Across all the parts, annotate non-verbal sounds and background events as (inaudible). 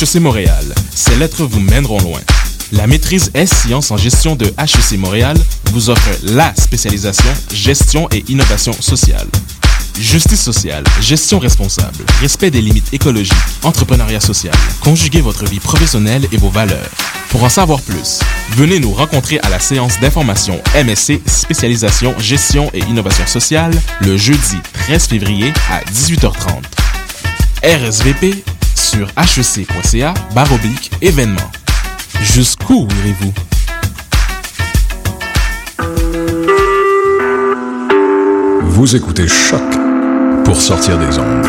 HEC Montréal, ces lettres vous mèneront loin. La maîtrise S-Sciences en gestion de HEC Montréal vous offre la spécialisation gestion et innovation sociale. Justice sociale, gestion responsable, respect des limites écologiques, entrepreneuriat social. Conjuguez votre vie professionnelle et vos valeurs. Pour en savoir plus, venez nous rencontrer à la séance d'information MSC spécialisation gestion et innovation sociale le jeudi 13 février à 18h30. RSVP sur hec.ca baroblique événement. Jusqu'où irez-vous? Vous écoutez Choc pour sortir des ondes.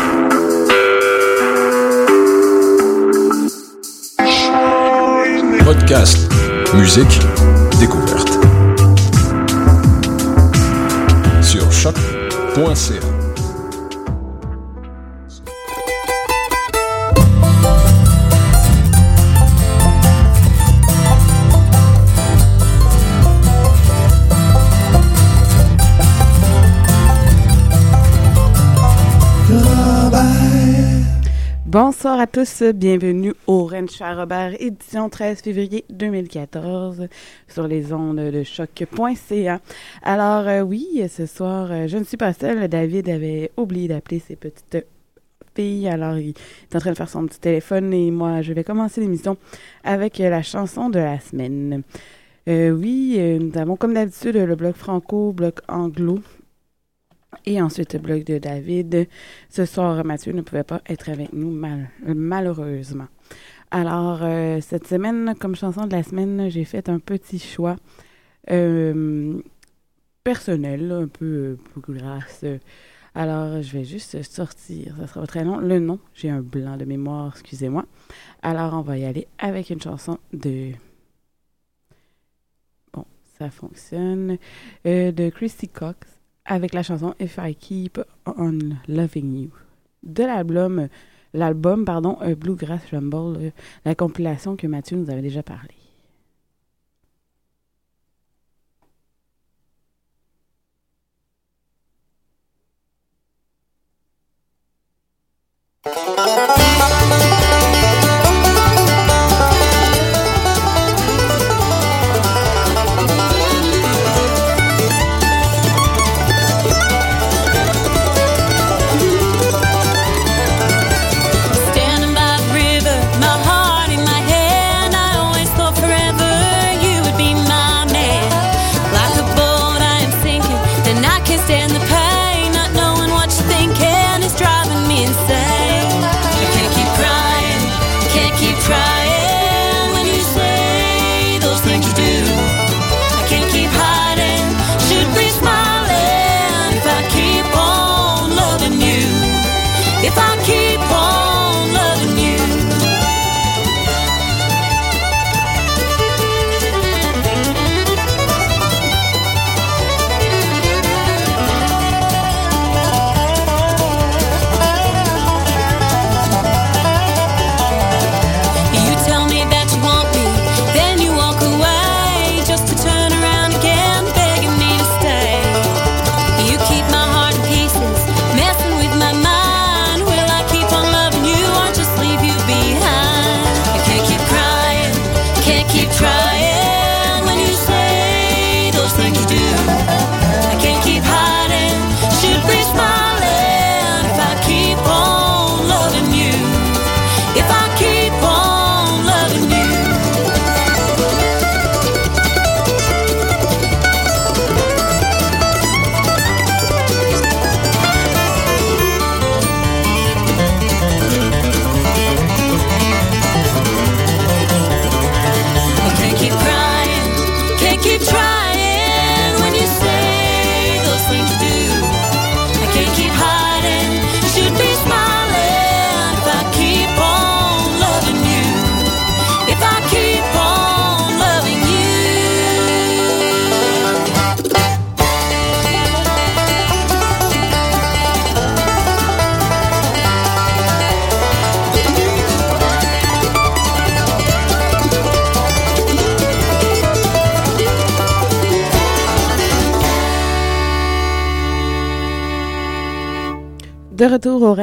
Podcast, musique, découverte. Sur choc.ca. Bonsoir à tous, bienvenue au à Robert, édition 13 février 2014 sur les ondes de choc.ca. Alors euh, oui, ce soir, euh, je ne suis pas seule, David avait oublié d'appeler ses petites filles, alors il est en train de faire son petit téléphone et moi je vais commencer l'émission avec la chanson de la semaine. Euh, oui, nous avons comme d'habitude le bloc franco, bloc anglo, et ensuite, le blog de David. Ce soir, Mathieu ne pouvait pas être avec nous, mal, malheureusement. Alors, euh, cette semaine, comme chanson de la semaine, j'ai fait un petit choix euh, personnel, un peu euh, grâce. Alors, je vais juste sortir. Ça sera très long. Le nom, j'ai un blanc de mémoire, excusez-moi. Alors, on va y aller avec une chanson de. Bon, ça fonctionne. De Christy Cox avec la chanson If I Keep On Loving You de l'album l'album pardon euh, Bluegrass Rumble euh, la compilation que Mathieu nous avait déjà parlé.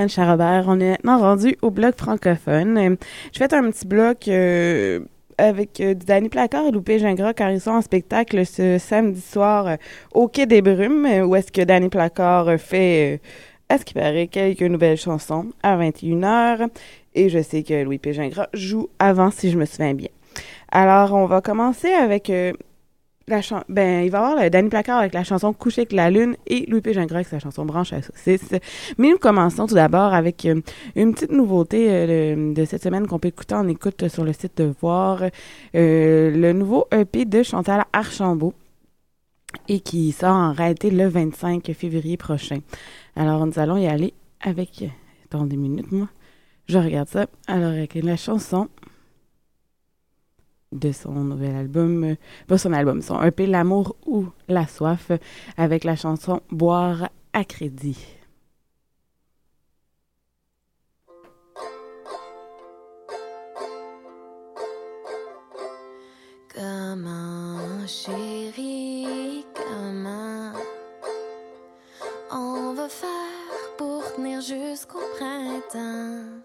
Rennes Charrobert. On est maintenant rendu au bloc francophone. Euh, je fais un petit bloc euh, avec euh, Danny Placard et Loupé Gingras car ils sont en spectacle ce samedi soir au Quai des Brumes où est-ce que Danny Placard fait, à ce qui paraît, quelques nouvelles chansons à 21h. Et je sais que Louis P. Joue avant si je me souviens bien. Alors, on va commencer avec ben, il va y avoir Danny Placard avec la chanson Coucher avec la lune et Louis P. Gingras avec sa chanson Branche à saucisse. Mais nous commençons tout d'abord avec euh, une petite nouveauté euh, de cette semaine qu'on peut écouter en écoute sur le site de Voir. Euh, le nouveau EP de Chantal Archambault et qui sort en réalité le 25 février prochain. Alors, nous allons y aller avec... Attends des minutes, moi. Je regarde ça. Alors, avec la chanson de son nouvel album, euh, pas son album, son EP L'amour ou la soif, avec la chanson Boire à crédit. Comment, chérie, comment on va faire pour tenir jusqu'au printemps?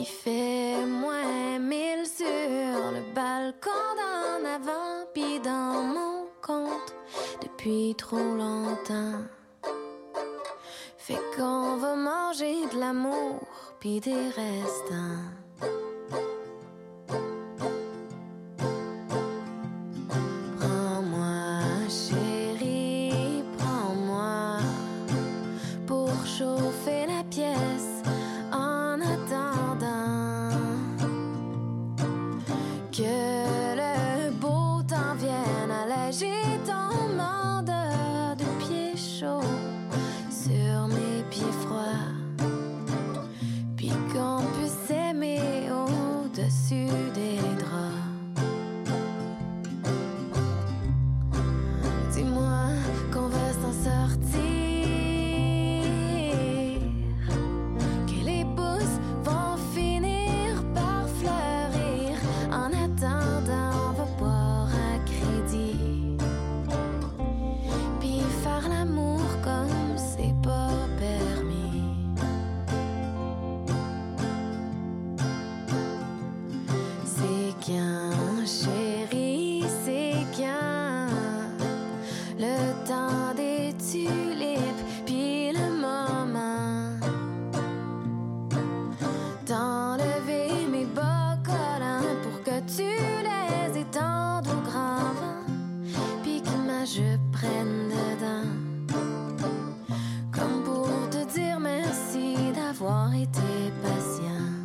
Il fait moins mille sur le balcon d'en avant, puis dans mon compte depuis trop longtemps. Fait qu'on va manger de l'amour, puis des restants. arrêter patient.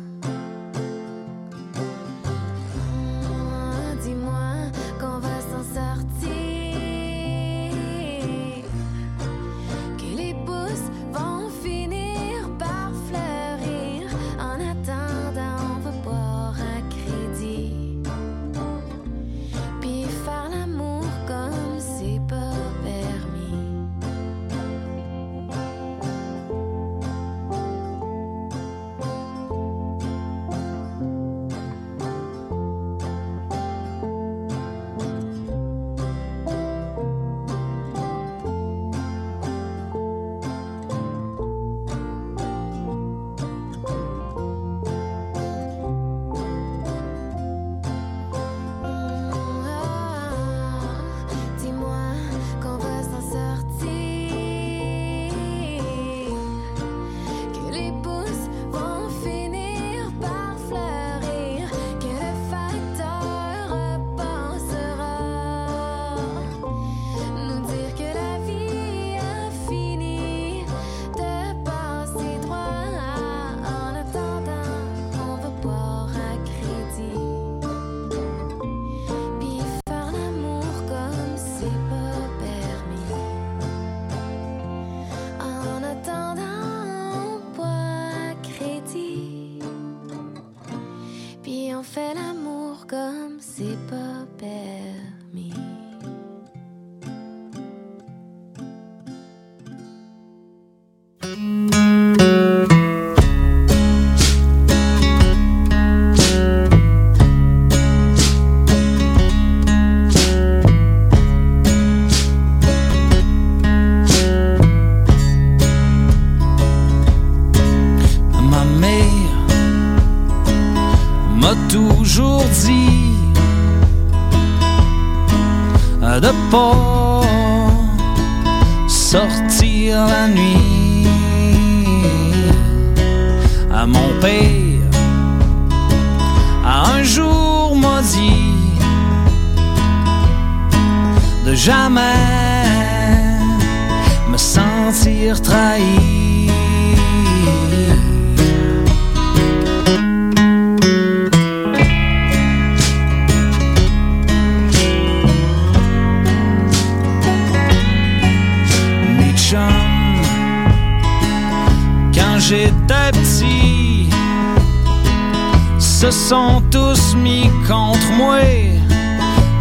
Contre moi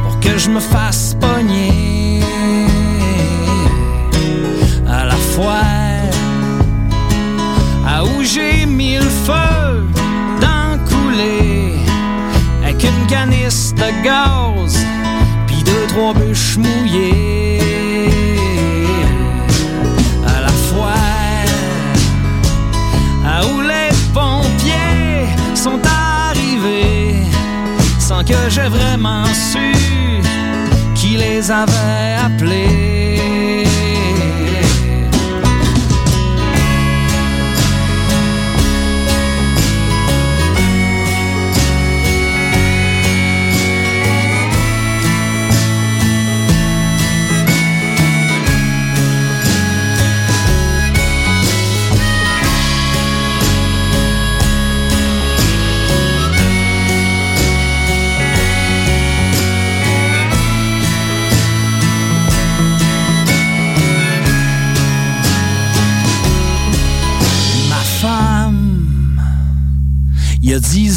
pour que je me fasse pogner. À la fois à où j'ai mis le feu dans couler avec une canisse de gaz puis deux trois bûches mouillées j'ai vraiment su qui les avait appelés.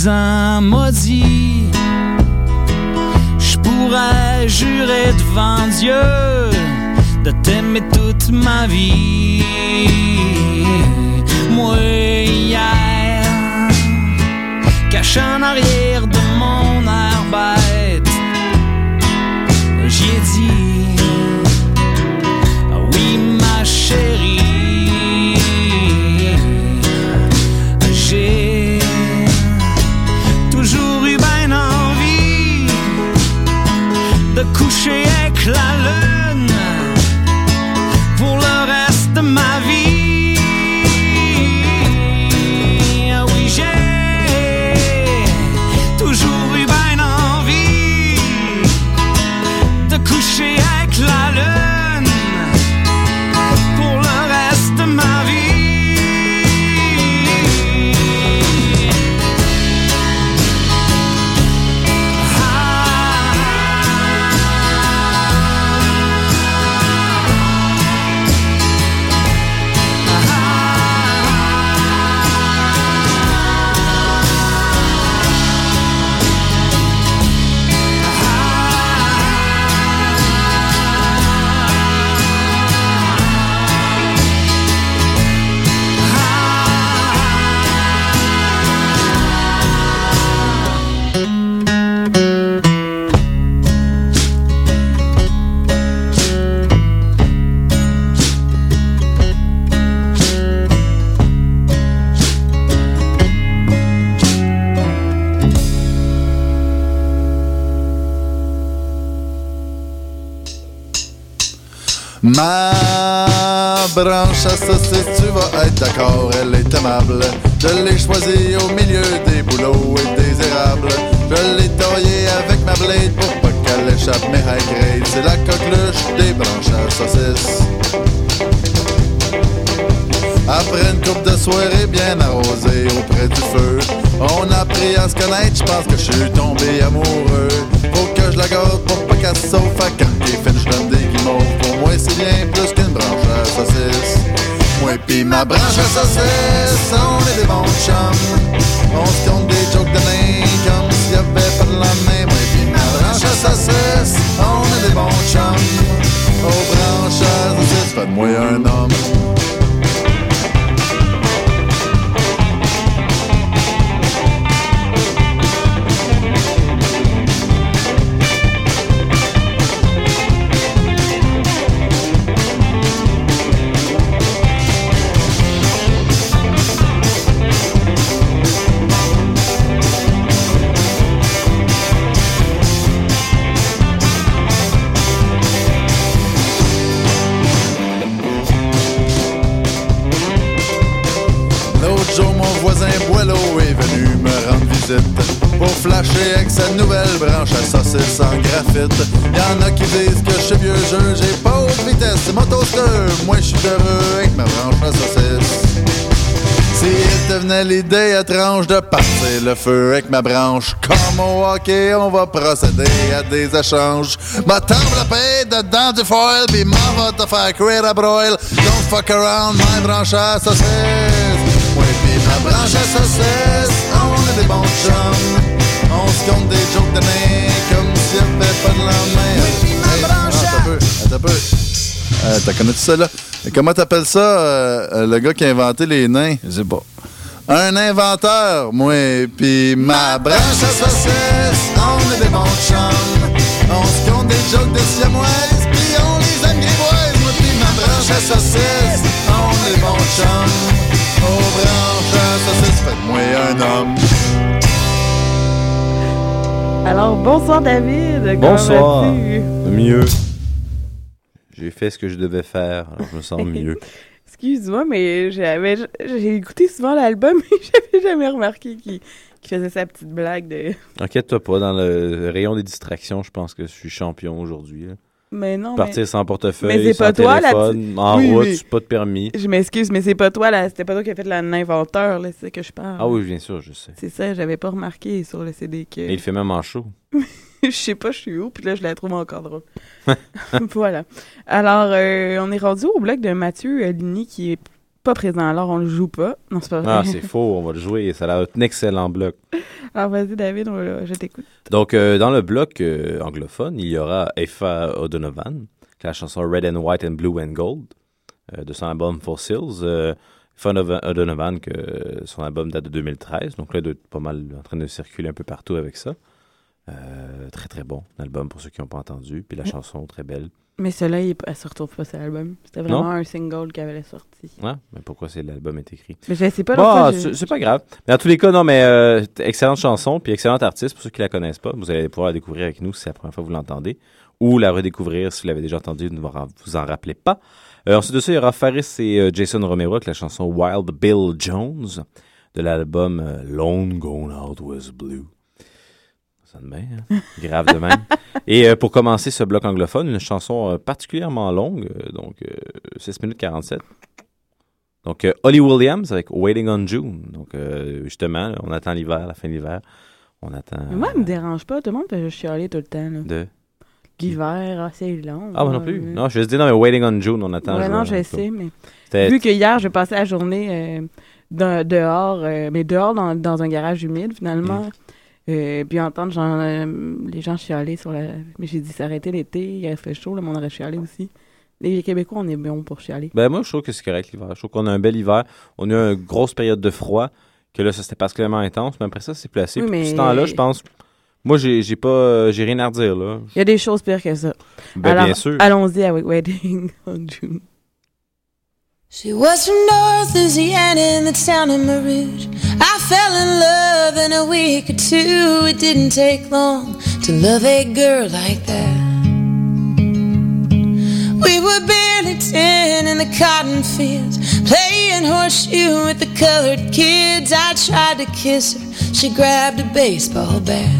Ans, m'a dit Je pourrais jurer devant Dieu de t'aimer toute ma vie. Moi, hier, caché en arrière de mon air coucher avec Ma branche à saucisse, tu vas être d'accord, elle est aimable. Je l'ai choisie au milieu des bouleaux et des érables. Je l'ai taillée avec ma blade pour pas qu'elle échappe mes high grades. C'est la coqueluche des branches à saucisse. Après une coupe de soirée bien arrosée auprès du feu, on a appris à se connaître, je pense que je suis tombé amoureux. Je la garde pour pas qu'elle se sauve, fait quand est fini, je donne des guimauves. Pour moi, c'est bien plus qu'une branche à saucisse. Moi pis ma branche à saucisse, on est des bons chums. On se compte des jokes de nain comme s'il y avait pas de lendemain. Moi pis ma branche à saucisse, on est des bons chums. Oh branche à saucisse, fais de moi un homme. Flasher avec sa nouvelle branche à saucisse en graphite. Y'en a qui disent que je suis vieux jeu, j'ai pas haute vitesse, c'est mon toaster. Moi je suis heureux avec ma branche à saucisse. Si il devenait l'idée étrange de partir le feu avec ma branche, comme au hockey, on va procéder à des échanges. Ma table la paix dedans du foil, pis m'en va te faire cuire à broil. Don't fuck around, my branche à saucisse. Moi pis ma branche à saucisse, on est des bons chums. On se compte des jokes de nez comme s'il n'y avait pas de lendemain. Oui, pis ma Hey, peu, attends un peu. Euh, T'as connu ça, là? Et comment t'appelles ça, euh, euh, le gars qui a inventé les nains? Je sais pas. Un inventeur, moi, pis ma branche à saucisse, on est des bons chums. On se compte des jokes de siamoises, pis on les aime grivoises. Moi, pis ma branche à saucisse, on est des bons chums. Oh, branche à saucisse, faites-moi un homme. Alors, bonsoir David. Bonsoir. Mieux. J'ai fait ce que je devais faire, alors je me sens (laughs) mieux. Excuse-moi, mais j'avais, j'ai écouté souvent l'album et (laughs) j'avais jamais remarqué qu'il, qu'il faisait sa petite blague de. Inquiète-toi pas, dans le rayon des distractions, je pense que je suis champion aujourd'hui. Mais non, Partir sans mais portefeuille, c'est sans pas toi, la téléphone, en Oui, route, oui. pas de permis. je m'excuse, mais c'est pas toi là, c'était pas toi qui a fait l'inventeur là, c'est ça que je parle. Ah oui, bien sûr, je sais. C'est ça, j'avais pas remarqué sur le CD que. Et il fait même en show. (laughs) je sais pas, je suis où, puis là, je la trouve encore drôle. (laughs) voilà. Alors, euh, on est rendu au bloc de Mathieu euh, Ligny qui est pas présent, alors on le joue pas. Non, c'est pas vrai. Ah, c'est faux, on va le jouer. Ça a l'air un excellent bloc. (laughs) alors, vas-y, David, on je t'écoute. Donc, euh, dans le bloc euh, anglophone, il y aura Aoife O'Donovan, la chanson Red and White and Blue and Gold euh, de son album Fossils. Aoife O'Donovan- O'Donovan, que son album date de 2013, donc là, il doit être pas mal en train de circuler un peu partout avec ça. Très très bon album pour ceux qui n'ont pas entendu. Puis la chanson très belle. Mais celui-là, il, elle se retrouve pas sur l'album. C'était Non? vraiment un single qu'elle avait sorti. Ouais, mais pourquoi c'est l'album est écrit? Mais je sais pas. Bon, c'est je- c'est pas grave. Mais dans tous les cas, non, mais euh, excellente chanson, puis excellente artiste pour ceux qui la connaissent pas. Vous allez pouvoir la découvrir avec nous si c'est la première fois que vous l'entendez, ou la redécouvrir si vous l'avez déjà entendue, ne vous en- vous en rappelez pas. Euh, ensuite de ça, il y aura Faris et euh, Jason Romero avec la chanson Wild Bill Jones de l'album euh, Lone Gone Out Was Blue. Ça de bien, hein? (laughs) grave de même. Et euh, pour commencer ce bloc anglophone, une chanson euh, particulièrement longue, euh, donc euh, 6 minutes 47. Donc, Holly Williams avec Waiting on June. Donc, justement, on attend l'hiver, la fin de l'hiver. On attend. Mais moi, elle me dérange pas. Tout le monde peut chialer tout le temps. là. de... L'hiver, ah, c'est long. Ah, moi non plus. Non, je te dis, non, mais Waiting on June, on attend. Ouais, non, je sais, mais vu que hier, j'ai passé la journée dehors, mais dehors dans, dans un garage humide, finalement. Mm. Euh, puis entendre genre, euh, les gens chialer sur la. Mais j'ai dit, s'arrêter l'été, il a fait chaud, le monde aurait chialé aussi. Les Québécois, on est bon pour chialer. Ben, moi, je trouve que c'est correct l'hiver. Je trouve qu'on a un bel hiver. On a eu une grosse période de froid, que là, ça c'était particulièrement intense. Mais après ça, c'est placé. Oui, Puis, mais- ce temps-là, je pense. Moi, j'ai j'ai pas. euh, j'ai rien à redire, là. Il y a des choses pires que ça. Ben, Alors, bien sûr. Allons-y avec Wedding on June. She was from North Louisiana in the town of Marouge. I fell in love in a week or two. It didn't take long to love a girl like that. We were barely ten in the cotton fields, playing horseshoe with the colored kids. I tried to kiss her, she grabbed a baseball bat.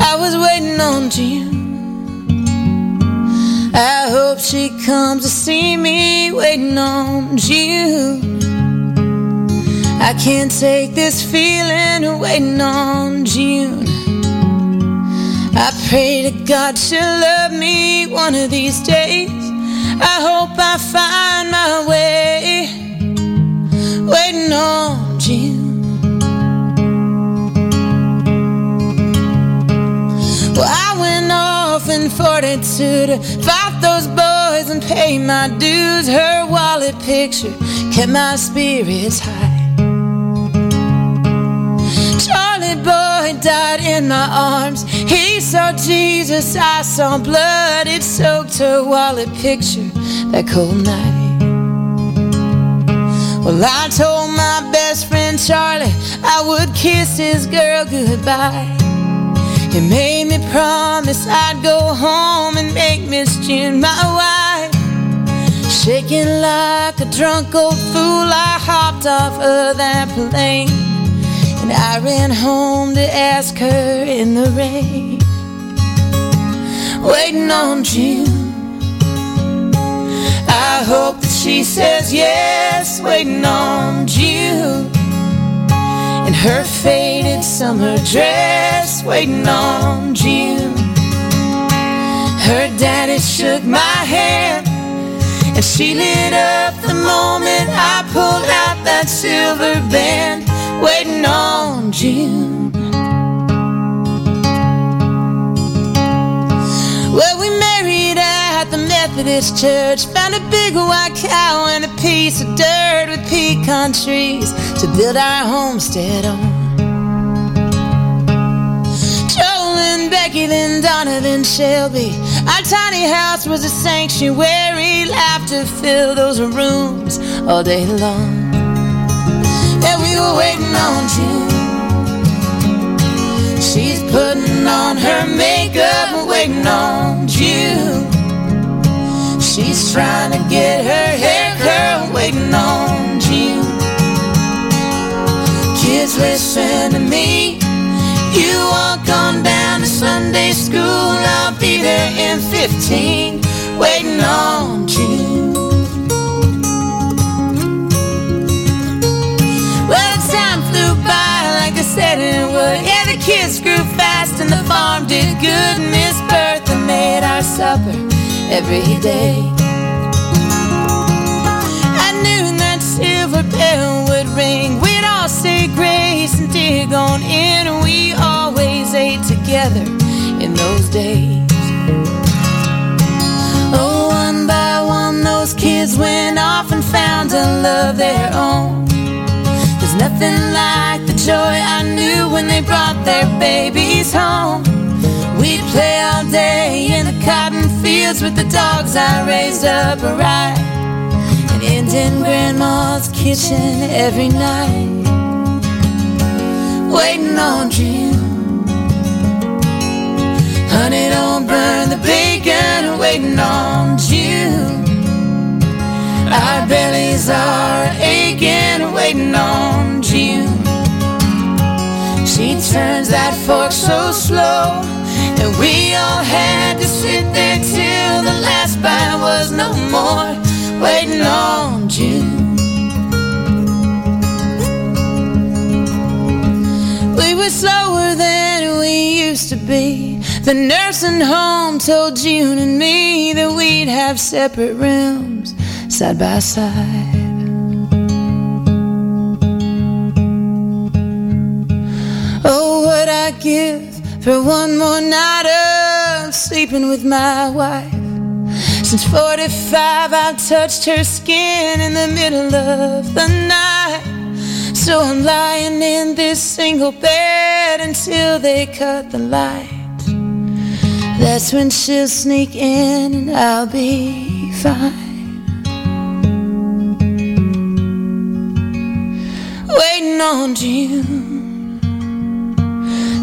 I was waiting on June. I hope she comes to see me waiting on June. I can't take this feeling of waiting on June. I pray to God she'll love me one of these days. I hope I find my way waiting on 42 to fight those boys and pay my dues. Her wallet picture kept my spirits high. Charlie boy died in my arms. He saw Jesus, I saw blood. It soaked her wallet picture that cold night. Well, I told my best friend Charlie I would kiss his girl goodbye. He made me promise I'd go home and make Miss June my wife. Shaking like a drunk old fool, I hopped off of that plane. And And I ran home to ask her in the rain. Waiting on June. I hope that she says yes, waiting on June. In her faded summer dress, waiting on June. Her daddy shook my hand, and she lit up the moment I pulled out that silver band, waiting on June. Well, we married the Methodist church, found a big white cow and a piece of dirt with pecan trees to build our homestead on. Joel and Becky, then Donna, then Shelby. Our tiny house was a sanctuary, laughter filled those rooms all day long. And we were waiting on June. She's putting on her makeup waiting on June. She's trying to get her hair curled, waiting on June. Kids, listen to me. You walk on down to Sunday school. I'll be there in 15, waiting on June. Well, time flew by like I said it. Yeah, the kids grew fast and the farm did good. Miss Bertha made our supper every day. I knew that silver bell would ring. We'd all say grace and dig on in. We always ate together in those days. Oh, one by one, those kids went off and found a love their own. There's nothing like the joy I knew when they brought their babies home. We'd play all day in the cotton fields with the dogs I raised up right. And end in grandma's kitchen every night. Waiting on June. Honey, don't burn the bacon, waiting on June. Our bellies are aching, waiting on June. She turns that fork so slow, and we all had to sit there till the last bite was no more, waiting on June. We were slower than we used to be. The nursing home told June and me that we'd have separate rooms side by side. Oh, what I give for one more night of sleeping with my wife. Since 45, I've touched her skin in the middle of the night. So I'm lying in this single bed until they cut the light. That's when she'll sneak in and I'll be fine. Waiting on June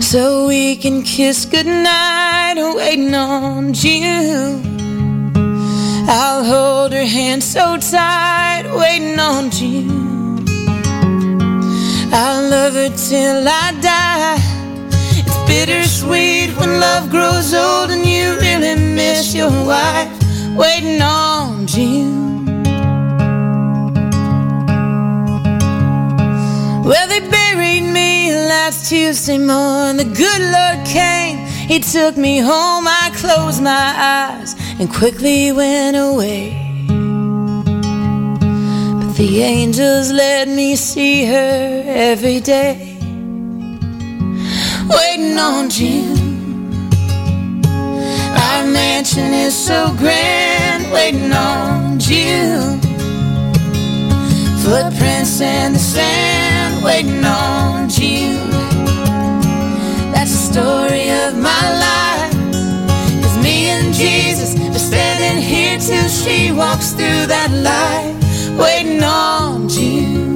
so we can kiss goodnight. Waiting on June. I'll hold her hand so tight, waiting on June. I'll love her till I die. It's bittersweet when love grows old and you really miss your wife. Waiting on June. Well, they buried me last Tuesday morning. The good Lord came, He took me home. I closed my eyes and quickly went away. But the angels let me see her every day. Waiting on June. Our mansion is so grand, waiting on June. Footprints in the sand, waiting on June. Story of my life. Cause me and Jesus are standing here till she walks through that light, waiting on June.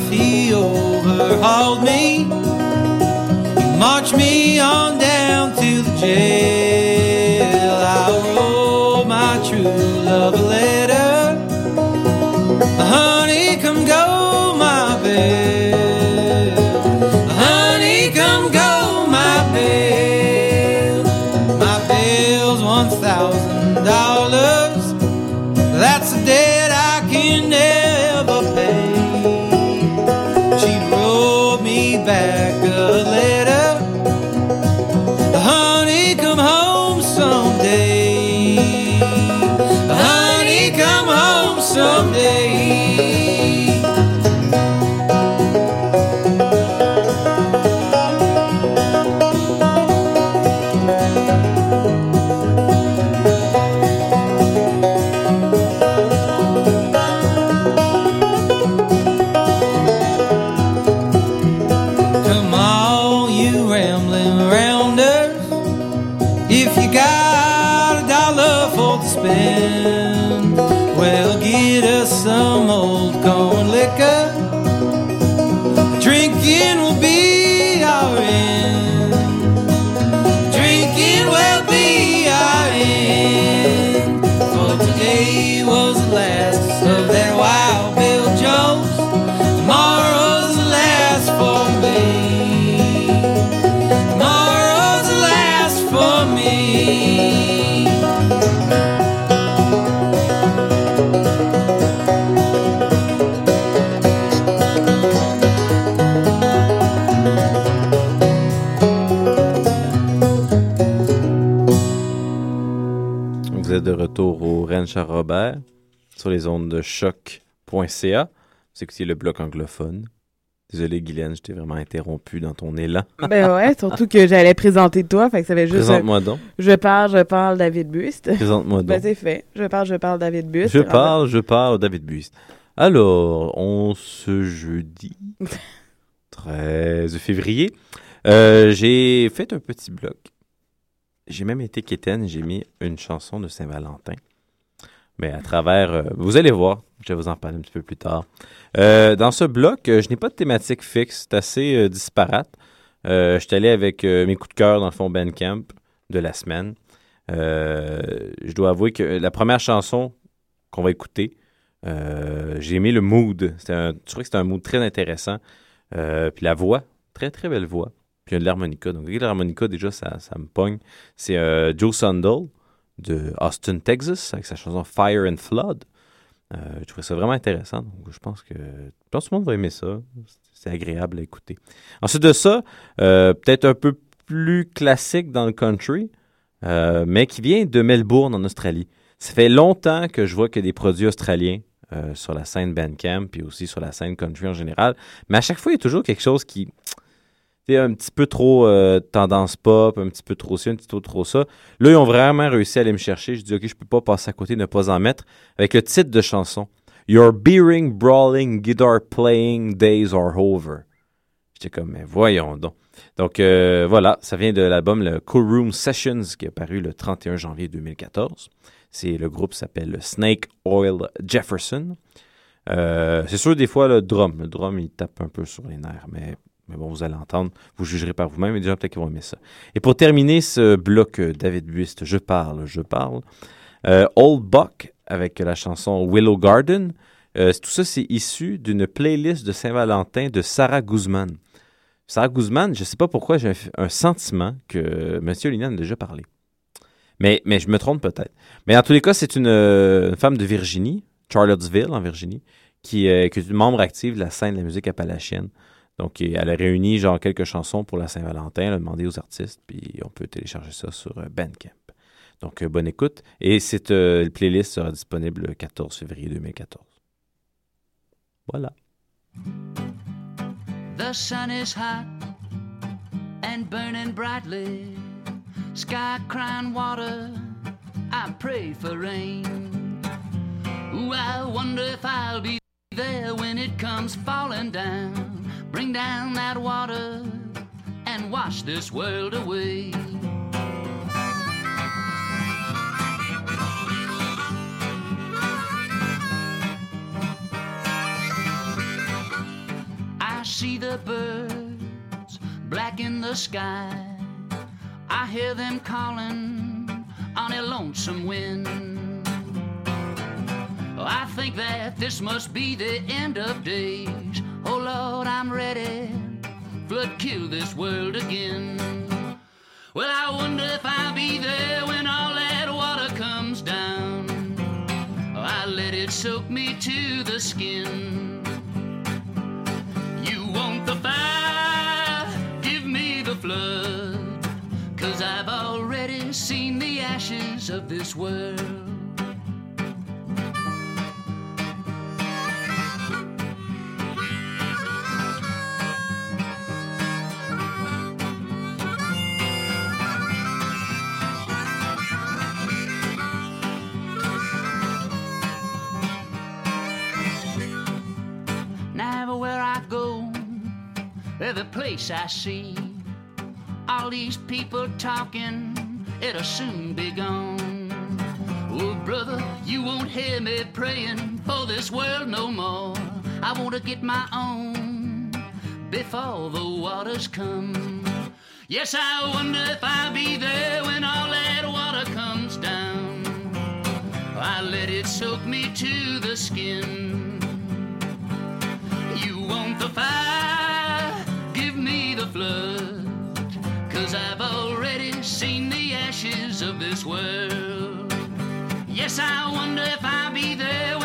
he overhauled me. He marched me on down to the jail. Rennes Charles-Robert sur les ondes de choc.ca. Vous écoutez le bloc anglophone. Désolé, Guylaine, je t'ai vraiment interrompu dans ton élan. (laughs) Ben ouais, surtout que j'allais présenter toi, fait que ça fait juste... Présente-moi donc. Je parle, je parle David Buste. Présente-moi Ben donc. c'est fait. Je parle, je parle David Buste. Je parle, je parle, David Buist. Alors, on ce jeudi (laughs) 13 février, euh, j'ai fait un petit bloc. J'ai même été quétaine, j'ai mis une chanson de Saint-Valentin. Mais à travers, euh, vous allez voir, je vais vous en parler un petit peu plus tard. Euh, dans ce bloc, euh, je n'ai pas de thématique fixe, c'est assez disparate. Je suis allé avec mes coups de cœur dans le fond Bandcamp de la semaine. Je dois avouer que la première chanson qu'on va écouter, j'ai aimé le mood. Un, je trouvais que c'était un mood très intéressant. Puis la voix, très très belle voix. Puis il y a de l'harmonica. Donc, l'harmonica, déjà, ça, ça me pogne. C'est Joe Sundell de Austin, Texas, avec sa chanson Fire and Flood. Euh, je trouvais ça vraiment intéressant. Donc, je pense que, tout le monde va aimer ça. C'est agréable à écouter. Ensuite de ça, euh, peut-être un peu plus classique dans le country, euh, mais qui vient de Melbourne, en Australie. Ça fait longtemps que je vois que des produits australiens sur la scène Bandcamp, puis aussi sur la scène country en général. Mais à chaque fois, il y a toujours quelque chose qui un petit peu trop euh, tendance pop, un petit peu trop ci, un petit peu trop ça. Là, ils ont vraiment réussi à aller me chercher. Je dis, OK, je peux pas passer à côté, ne pas en mettre, avec le titre de chanson. Your beering, brawling, guitar playing days are over. J'étais comme, mais voyons donc. Donc euh, voilà, ça vient de l'album le Cool Room Sessions qui est paru le 31 janvier 2014. C'est le groupe s'appelle Snake Oil Jefferson. Euh, c'est sûr des fois le drum, le drum il tape un peu sur les nerfs, mais mais bon, vous allez entendre, vous jugerez par vous-même, et déjà peut-être qu'ils vont aimer ça. Et pour terminer ce bloc euh, David Buist, je parle, je parle, euh, Old Buck avec la chanson Willow Garden. Euh, tout ça, c'est issu d'une playlist de Saint-Valentin de Sarah Guzman. Sarah Guzman, je ne sais pas pourquoi j'ai un, sentiment que M. Lina en a déjà parlé. Mais, mais je me trompe peut-être. Mais en tous les cas, c'est une, femme de Virginie, Charlottesville en Virginie, qui, qui est une membre active de la scène de la musique appalachienne. Donc, elle a réuni genre quelques chansons pour la Saint-Valentin, elle a demandé aux artistes, puis on peut télécharger ça sur euh, Bandcamp. Donc, euh, bonne écoute. Et cette euh, playlist sera disponible le 14 février 2014. Voilà. The sun is hot and burning brightly. Sky crying water, I pray for rain. Ooh, I wonder if I'll be there when it comes falling down. Bring down that water and wash this world away. I see the birds black in the sky. I hear them calling on a lonesome wind. I think that this must be the end of days. Oh Lord, I'm ready. Flood kill this world again. Well, I wonder if I'll be there when all that water comes down. I let it soak me to the skin. You want the fire? Give me the flood. Cause I've already seen the ashes of this world. Place I see, all these people talking, it'll soon be gone. Oh, brother, you won't hear me praying for this world no more. I want to get my own before the waters come. Yes, I wonder if I'll be there when all that water comes down. I let it soak me to the skin. Flood. Cause I've already seen the ashes of this world. Yes, I wonder if I'll be there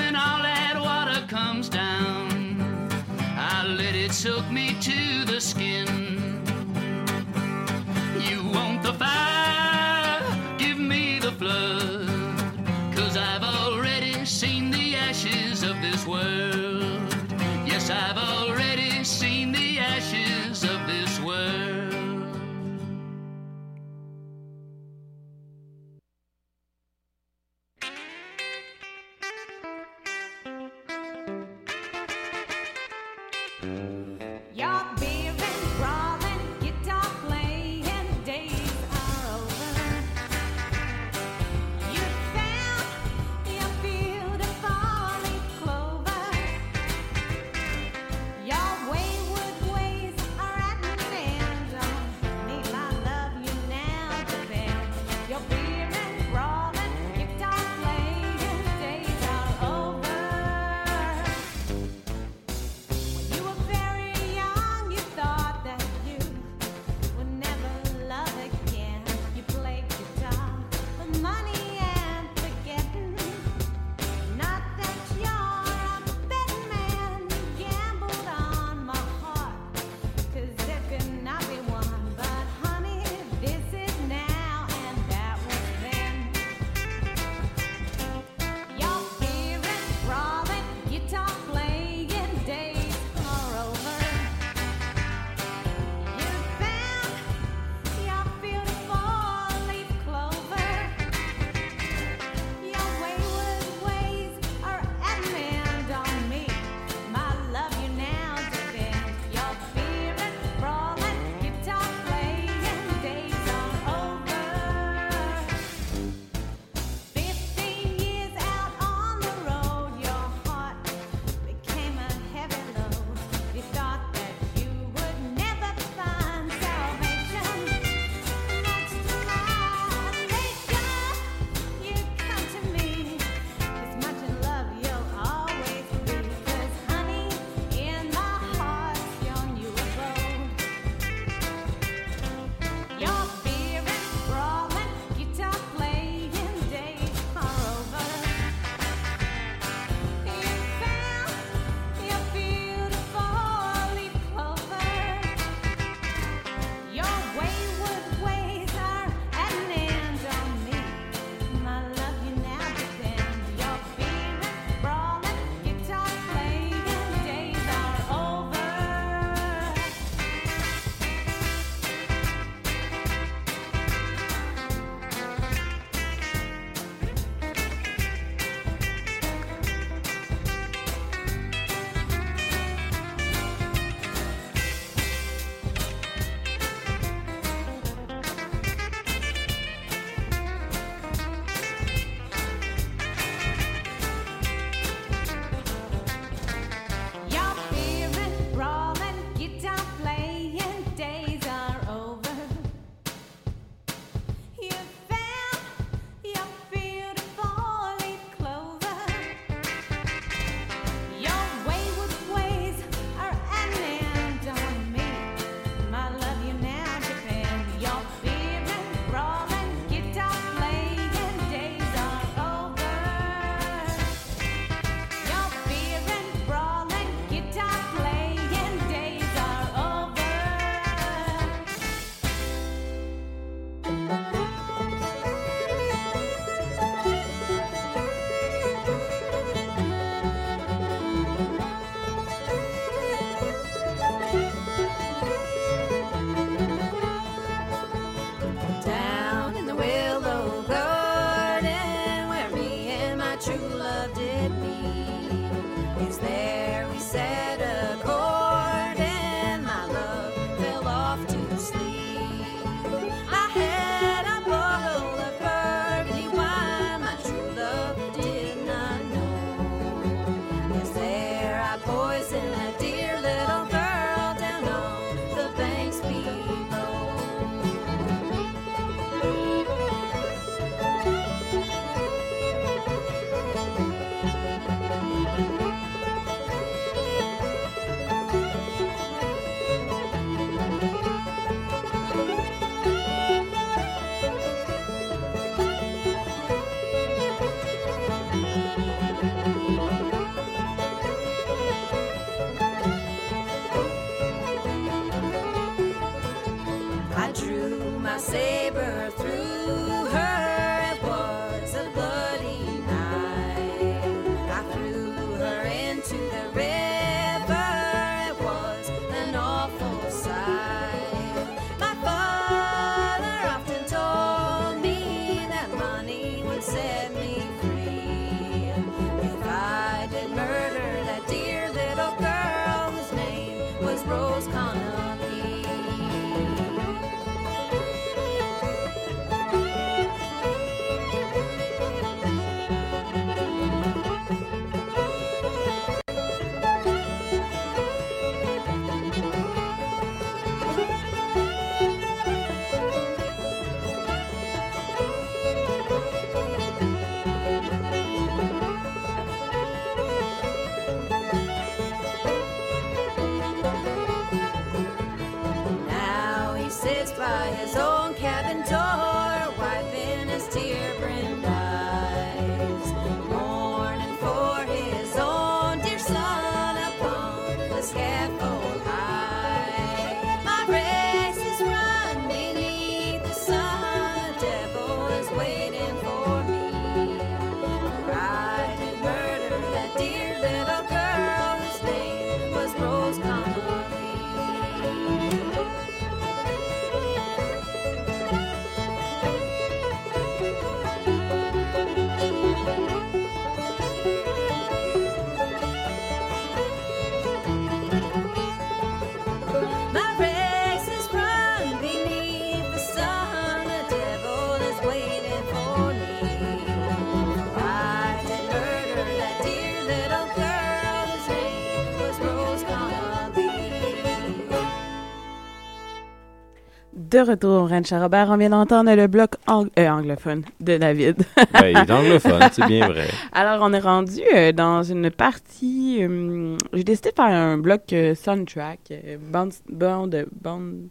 De retour au Ranch Robert, on vient d'entendre le bloc ang- euh, anglophone de David. Ouais, il est anglophone, c'est bien (laughs) vrai. Alors, on est rendu euh, dans une partie. euh, J'ai décidé de faire un bloc soundtrack, bande, bande, bande,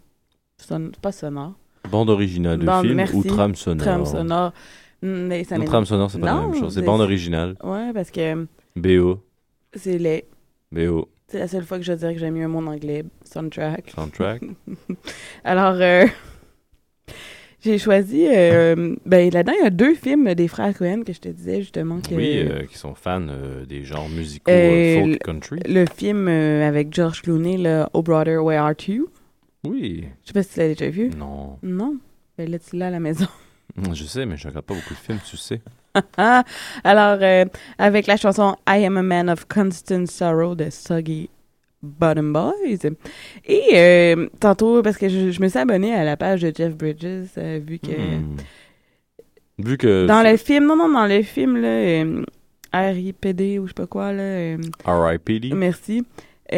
son- pas sonore, Bande originale de Bande, film merci. ou trame sonore? trame sonore. Mais ça trame sonore, c'est pas la même chose. C'est bande originale. Ouais, parce que BO. c'est les. BO. C'est la seule fois que je dirais que j'aime mieux en anglais, soundtrack. Soundtrack. (laughs) Alors, euh, (laughs) j'ai choisi. euh, ben, là-dedans, il y a deux films des frères Cohen que je te disais justement. Que, Oui, euh, qui sont fans euh, des genres musicaux folk country. Le film avec George Clooney, le Oh Brother, Where Art You? Oui. Je sais pas si tu l'as déjà vu. Non. Non? Ben là, tu l'as à la maison. Je sais, mais je regarde pas beaucoup de films, tu sais. (laughs) Alors, euh, avec la chanson I Am a Man of Constant Sorrow de Soggy Bottom Boys. Et euh, tantôt, parce que je, je me suis abonnée à la page de Jeff Bridges, euh, vu que Hmm. Vu que dans le film, non, non, dans le film, là, RIPD ou je sais pas quoi, là, R.I.P.D. merci. (laughs)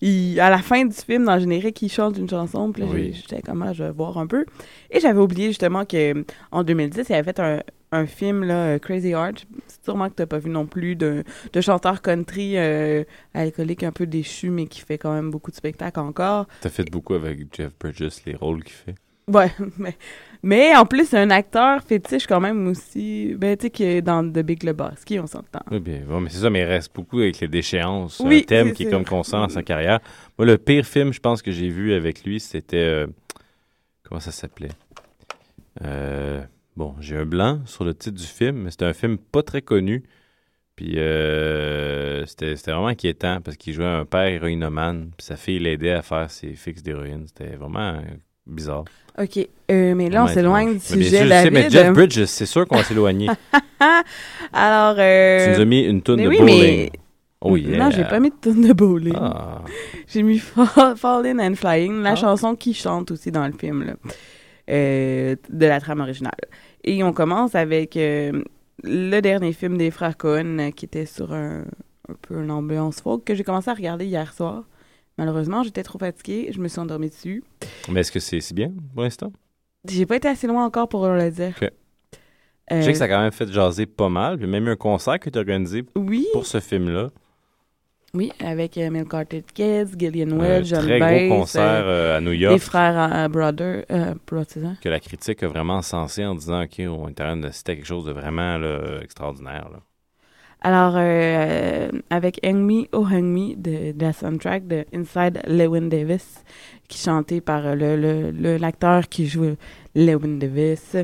Il- à la fin du film, dans le générique, il chante une chanson. Puis là, Oui. j'étais comme, ah, je vais voir un peu. Et j'avais oublié justement que en 2010, il avait fait un, un film, là, euh, Crazy Heart. C'est Sûrement que t'as pas vu non plus de, de chanteur country euh, alcoolique un peu déchu, mais qui fait quand même beaucoup de spectacles encore. T'as fait beaucoup avec Jeff Bridges, les rôles qu'il fait. Ouais, (laughs) mais, mais en plus, c'est un acteur fétiche quand même aussi. Ben, tu sais, qui est dans The Big Lebowski, on s'entend. Oui, bien, bon, mais c'est ça, mais il reste beaucoup avec les déchéances. Oui, un thème qui est comme constant dans sa carrière. Moi, le pire film, je pense, que j'ai vu avec lui, c'était. euh, comment ça s'appelait? Euh, Bon, j'ai un blanc sur le titre du film, mais c'était un film pas très connu. Puis euh, c'était c'était vraiment inquiétant parce qu'il jouait un père héroïnomane, puis sa fille l'aidait à faire ses fixes d'héroïne. C'était vraiment bizarre. OK. Euh, mais là, on s'éloigne du. Mais sujet, mais David. Jeff Bridges, c'est sûr qu'on va s'éloigner. (laughs) Alors, euh... tu nous as mis une mais de oui, bowling. mais- Oh yeah. Non, j'ai pas mis de tune de bowling. Ah. J'ai mis Fall, Falling and Flying, la Ah. chanson qui chante aussi dans le film, là, euh, de la trame originale. Et on commence avec euh, le dernier film des frères Cohen qui était sur un, un peu une ambiance folk que j'ai commencé à regarder hier soir. Malheureusement, j'étais trop fatiguée, je me suis endormie dessus. Mais est-ce que c'est si bien pour l'instant? J'ai pas été assez loin encore pour le dire. Euh, Je sais que ça a quand même fait jaser pas mal. Puis même eu un concert que tu as organisé Oui. pour ce film-là. Oui, avec euh, Milk Hearted Kids, Gillian Welch, John très Baez, gros concert euh, euh, à New York. Les frères Brother, Bro- c'est ça? Que la critique a vraiment encensé en disant OK, on est en train de citer quelque chose de vraiment là, extraordinaire. Alors, euh, avec Hang Me, Oh Hang Me, de, la soundtrack de Inside Lewin Davis, qui chanté par euh, le- l'acteur qui joue Lewin Davis,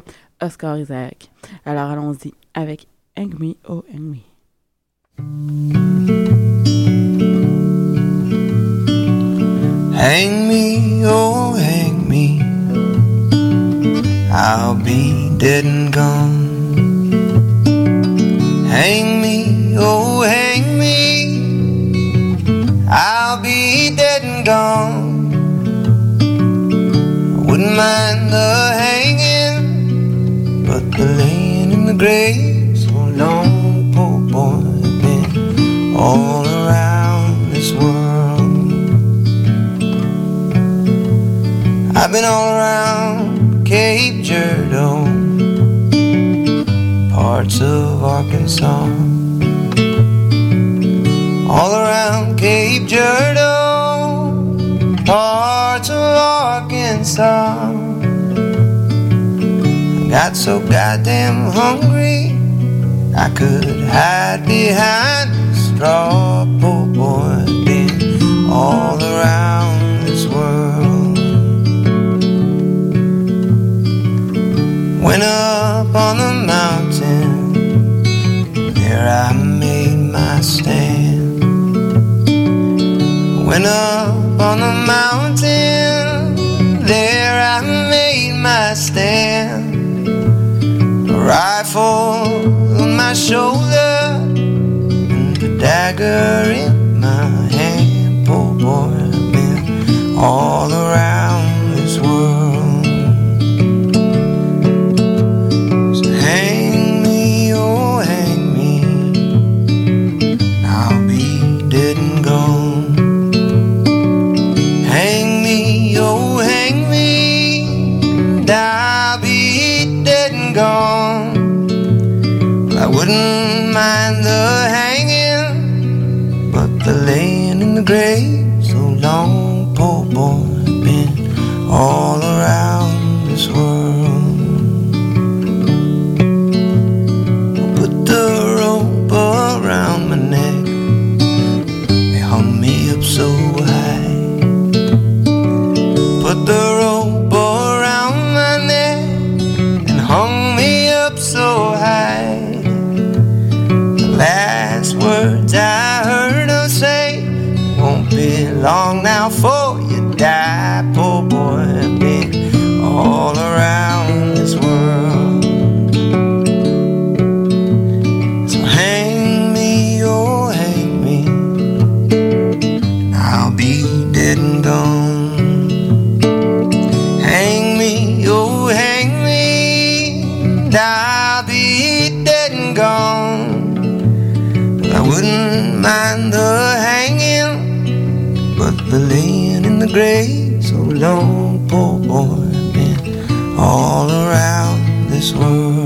Oscar Isaac. Alors, allons-y avec Hang Me, Oh Hang Me. Hang me, oh, hang me. I'll be dead and gone. and song all around Cape Girardeau, parts of Arkansas. I got so goddamn hungry I could hide behind a straw. slow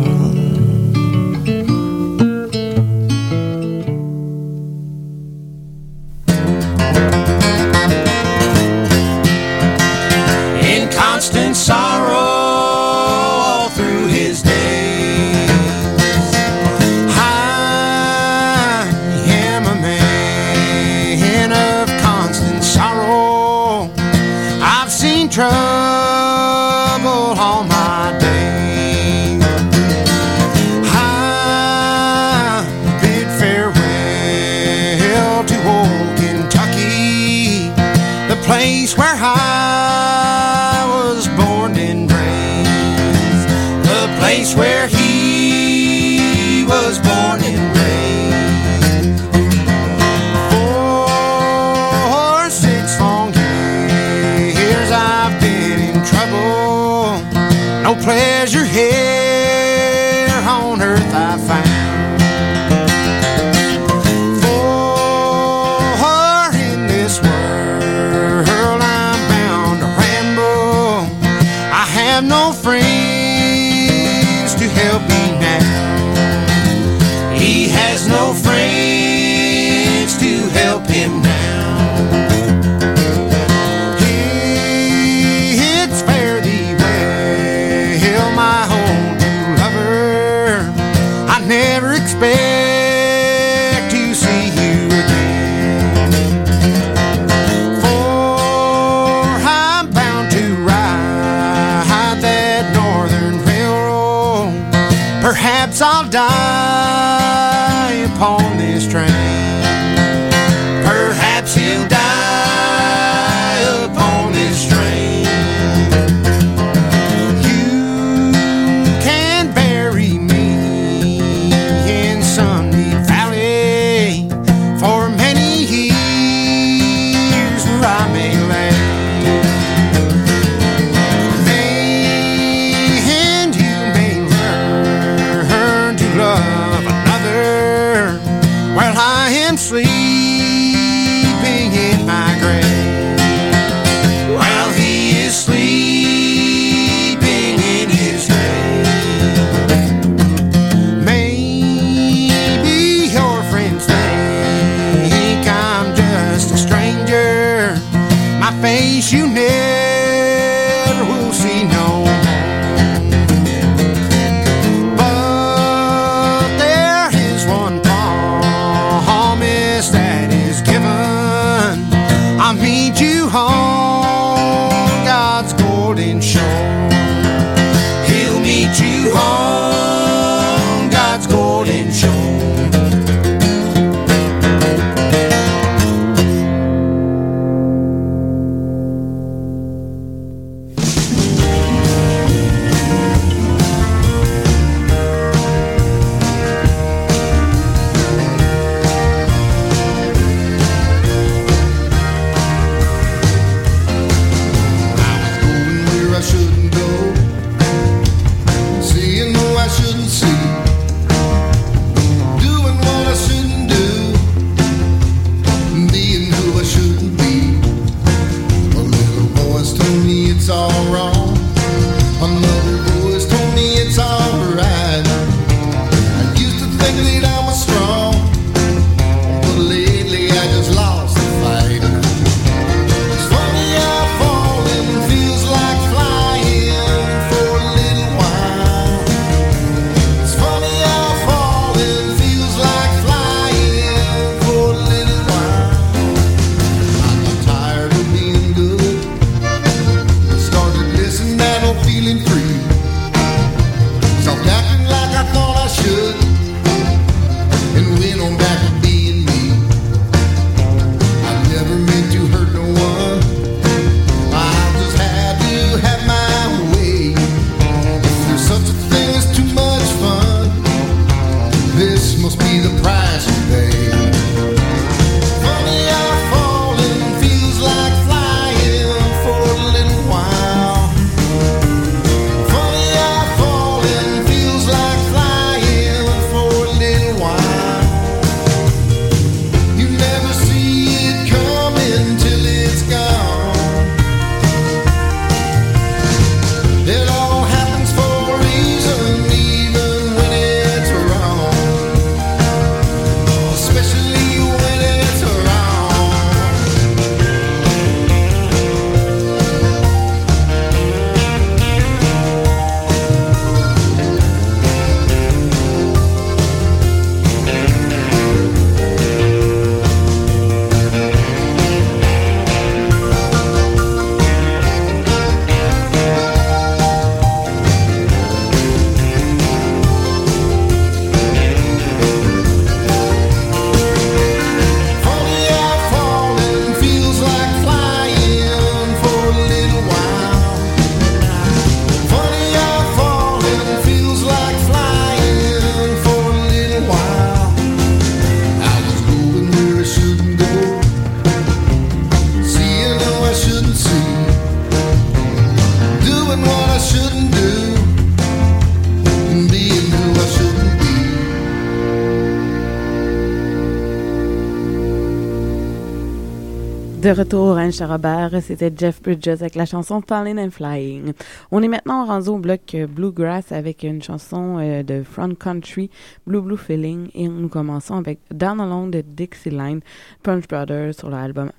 retour à Anne Robert, c'était Jeff Bridges avec la chanson Falling and Flying. On est maintenant rendu au bloc euh, Bluegrass avec une chanson euh, de Front Country, Blue Blue Feeling, et nous commençons avec Down Alone de Line" Punch Brothers sur l'album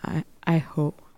I Hope.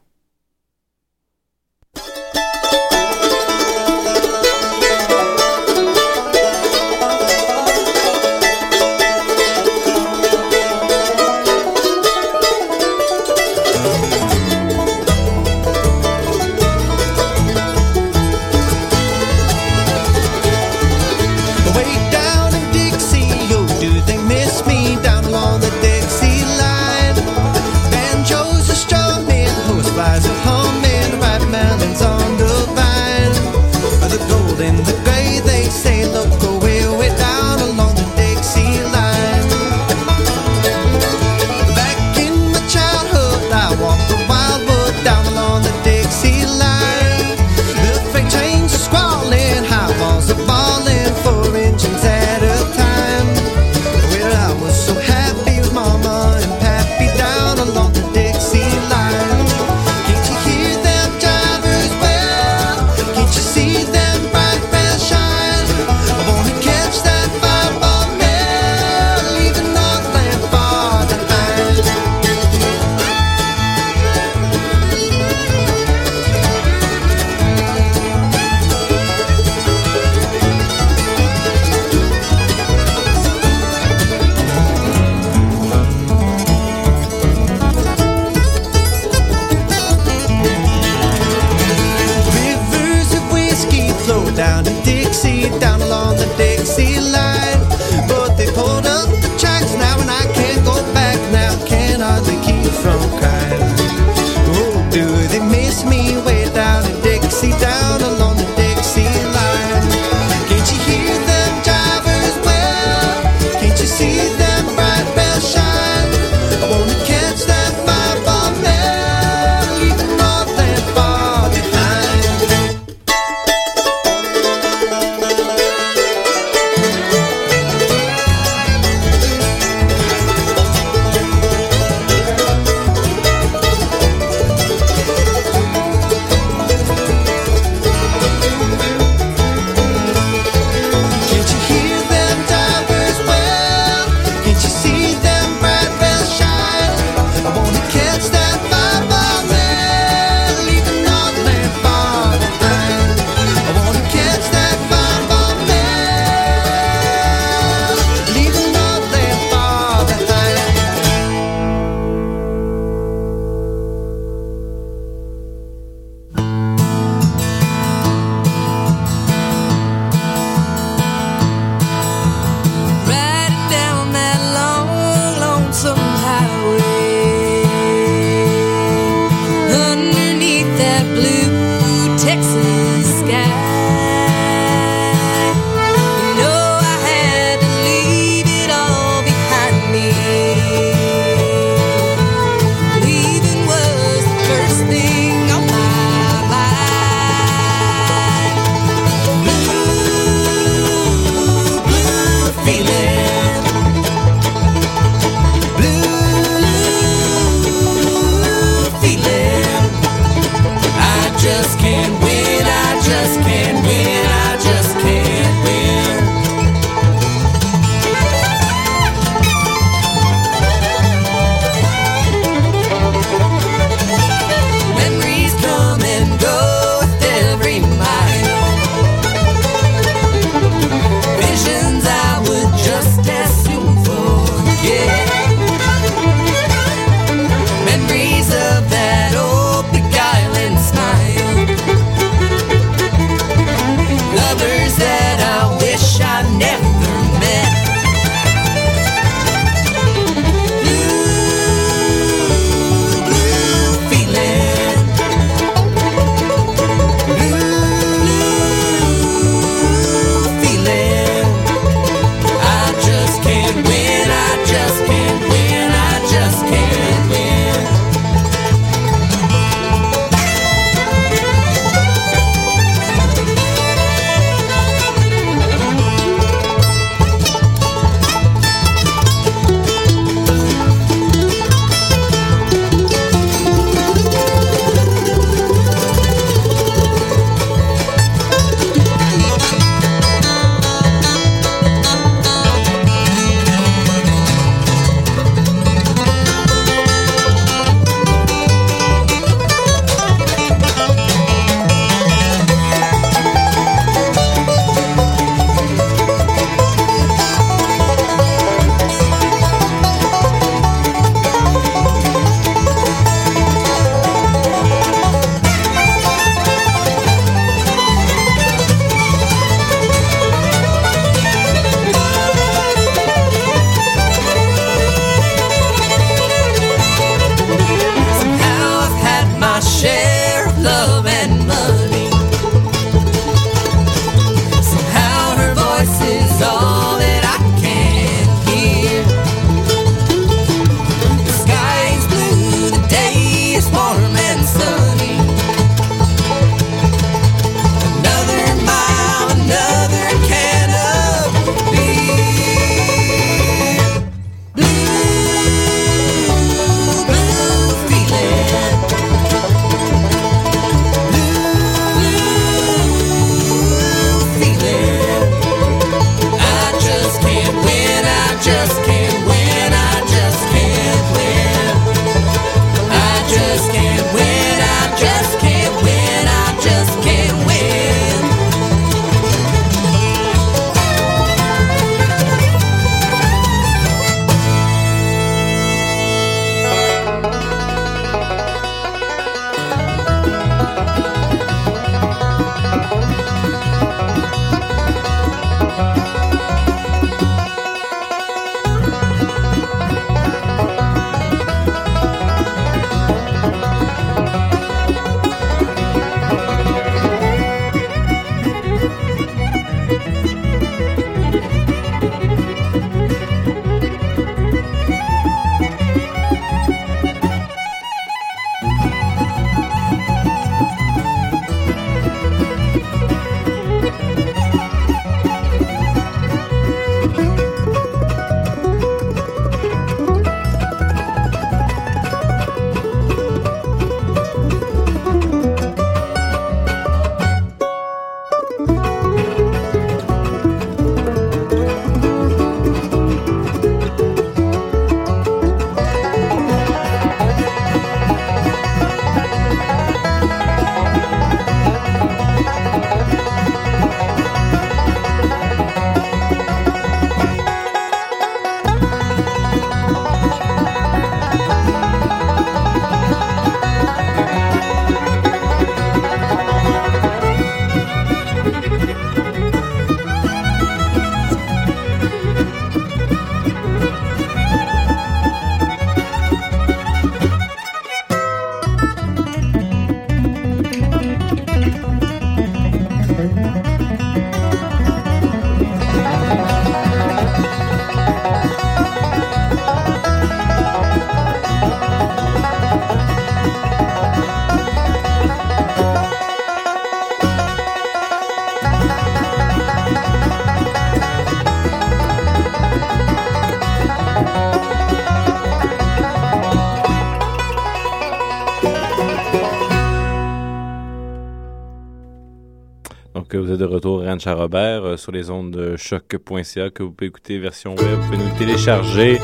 De retour Ranch à Robert euh, sur les ondes de choc.ca que vous pouvez écouter version web, vous pouvez nous télécharger.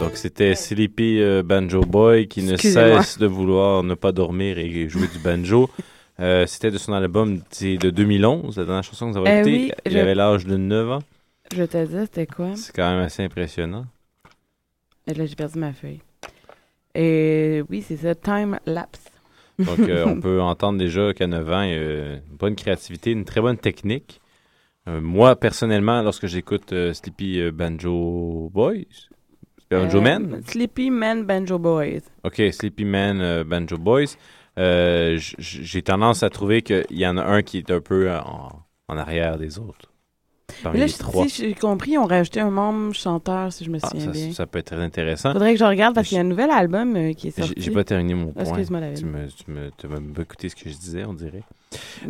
Donc c'était Sleepy euh, Banjo Boy qui ne cesse de vouloir ne pas dormir et jouer du banjo. (laughs) Euh, c'était de son album de 2011, la dernière chanson que vous avez Eh écoutée. oui, Il je- avait l'âge de 9 ans. Je te dis, c'était quoi? C'est quand même assez impressionnant. Et là, j'ai perdu ma feuille. Et oui, c'est ça, Time Lapse. Donc, euh, on peut entendre déjà qu'à 9 ans, il y a une bonne créativité, une très bonne technique. Euh, moi, personnellement, lorsque j'écoute euh, Sleepy Banjo Boys, Banjo Man, Sleepy Man Banjo Boys. OK, Sleepy Man Banjo Boys, j'ai tendance à trouver qu'il y en a un qui est un peu en, en arrière des autres. Parmi Mais là, les trois. si j'ai compris, ont rajouté un membre chanteur, si je me Ah, souviens ça, bien. ça peut être très intéressant. Faudrait que je regarde parce qu'il y a un nouvel album euh, qui est sorti. J'ai pas terminé mon point. Excuse-moi, David. Tu me, tu me, tu m'as pas écouté ce que je disais, on dirait.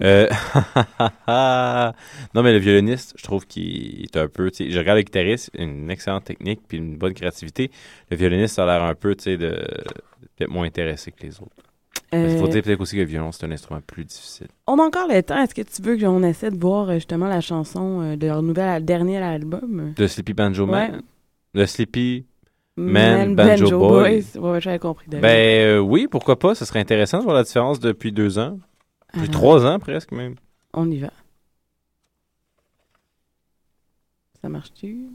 Euh, (laughs) non, mais le violoniste, je trouve qu'il est un peu. Je regarde le guitariste, une excellente technique puis une bonne créativité. Le violoniste a l'air un peu, tu sais, de peut-être moins intéressé que les autres. Il faut Euh, dire peut-être aussi que le violon, c'est un instrument plus difficile. On a encore le temps. Est-ce que tu veux qu'on essaie de voir euh, justement la chanson euh, de leur nouvel dernier album? De Sleepy Banjo Man? De Sleepy Man, Banjo, Boy. Ouais, ouais, j'avais compris. David. Ben euh, oui, pourquoi pas? Ce serait intéressant de voir la différence depuis deux ans. Depuis Alors, trois ans presque même. On y va. Ça marche-tu?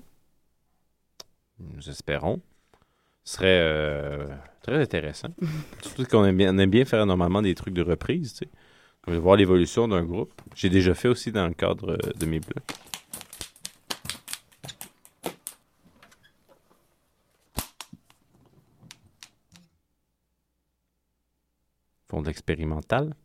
Nous espérons. Ce serait euh, très intéressant. (laughs) Surtout qu'on aime bien, aime bien faire normalement des trucs de reprise, tu sais. On veut voir l'évolution d'un groupe. J'ai déjà fait aussi dans le cadre euh, de mes blocs. Fond expérimental.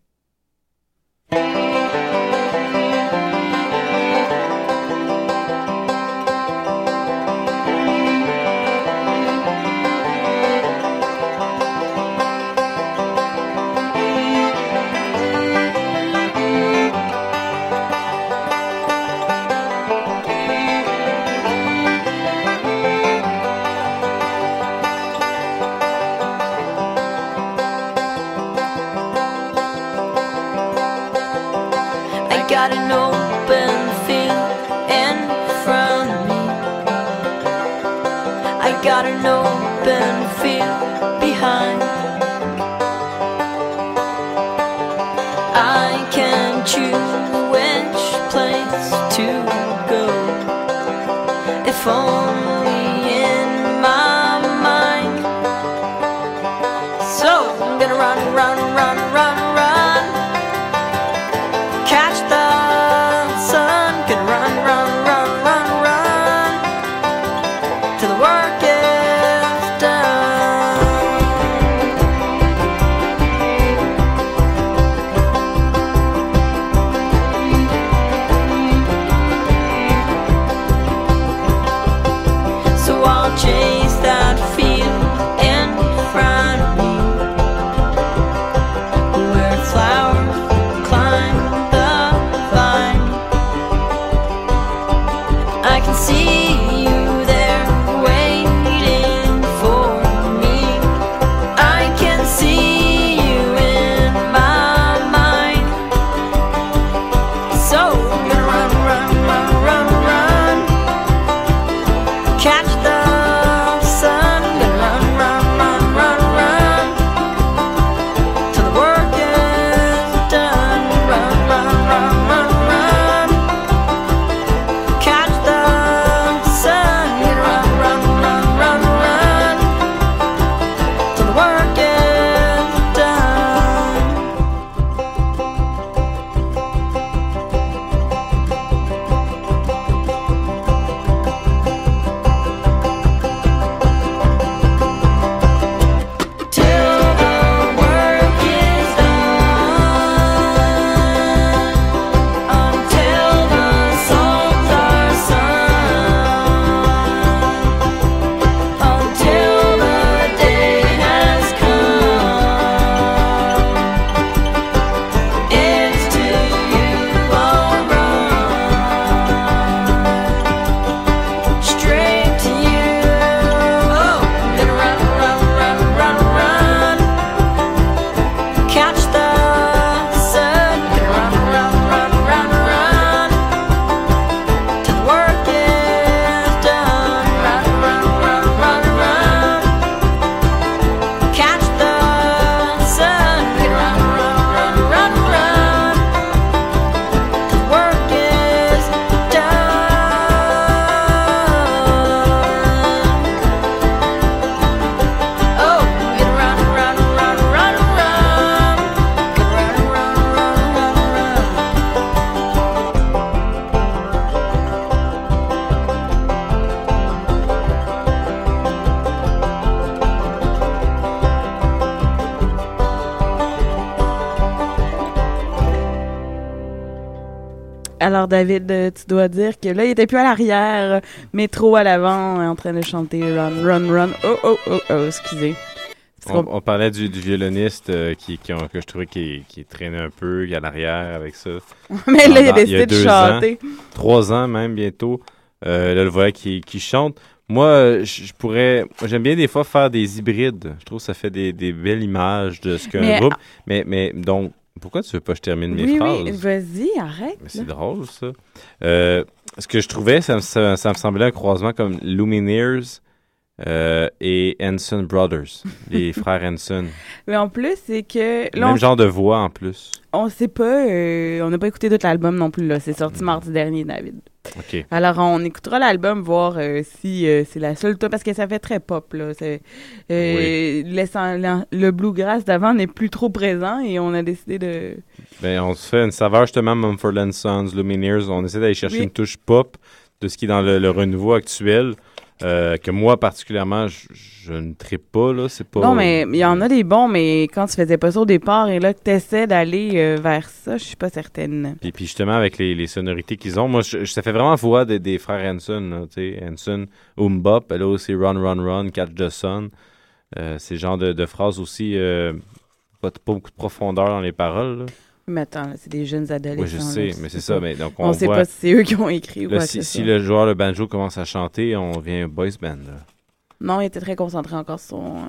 Alors, David, euh, tu dois dire que là, il était plus à l'arrière, mais trop à l'avant, euh, en train de chanter Run, Run, Run. Oh, oh, oh, oh, excusez. On, on parlait du, du violoniste euh, qui, que je trouvais qui, qui traînait un peu, qui est à l'arrière avec ça. (laughs) Mais là, il a décidé de chanter. ans, trois ans même bientôt. Euh, là, le voilà qui, qui chante. Moi, je pourrais. J'aime bien des fois faire des hybrides. Je trouve que ça fait des, des belles images de ce qu'un groupe. Mais, mais donc, pourquoi tu veux pas que je termine mes Oui, phrases? oui, vas-y, arrête. Mais c'est drôle, ça. Euh, ce que je trouvais, ça, me- ça, ça me semblait un croisement comme Lumineers euh, et Henson Brothers, les (laughs) frères Henson. Mais en plus, c'est que là, Même on, genre de voix en plus. on sait pas, euh, on n'a pas écouté tout l'album non plus, là. C'est sorti mardi dernier, David. OK. Alors, on écoutera l'album, voir euh, si c'est la seule parce que ça fait très pop, là. C'est, laissant- la- le bluegrass d'avant n'est plus trop présent et on a décidé de... Ben, on se fait une saveur justement Mumford Sons, Lumineers. On essaie d'aller chercher Oui. une touche pop de ce qui est dans le, le renouveau actuel. Euh, que moi, particulièrement, je, je ne tripe pas, là. C'est pas. Non, mais il y en a des bons, mais quand tu faisais pas ça au départ et là que tu essaies d'aller euh, vers ça, je suis pas certaine. Puis, puis justement, avec les, les sonorités qu'ils ont, moi, je, ça fait vraiment voix des, des frères Hanson, tu sais. Hanson, Umbop, là aussi Run, Run, Run, Catch the Sun. Euh, c'est le genre de, de phrases aussi, pas, pas beaucoup de profondeur dans les paroles, là. Mais attends, c'est des jeunes adolescents. Oui, je sais, mais c'est ça. pas. Mais donc, On, on, sait voit, pas si c'est eux qui ont écrit ou quoi si, si le joueur de banjo commence à chanter, on vient un boys band, là. Non, il était très concentré encore sur, euh,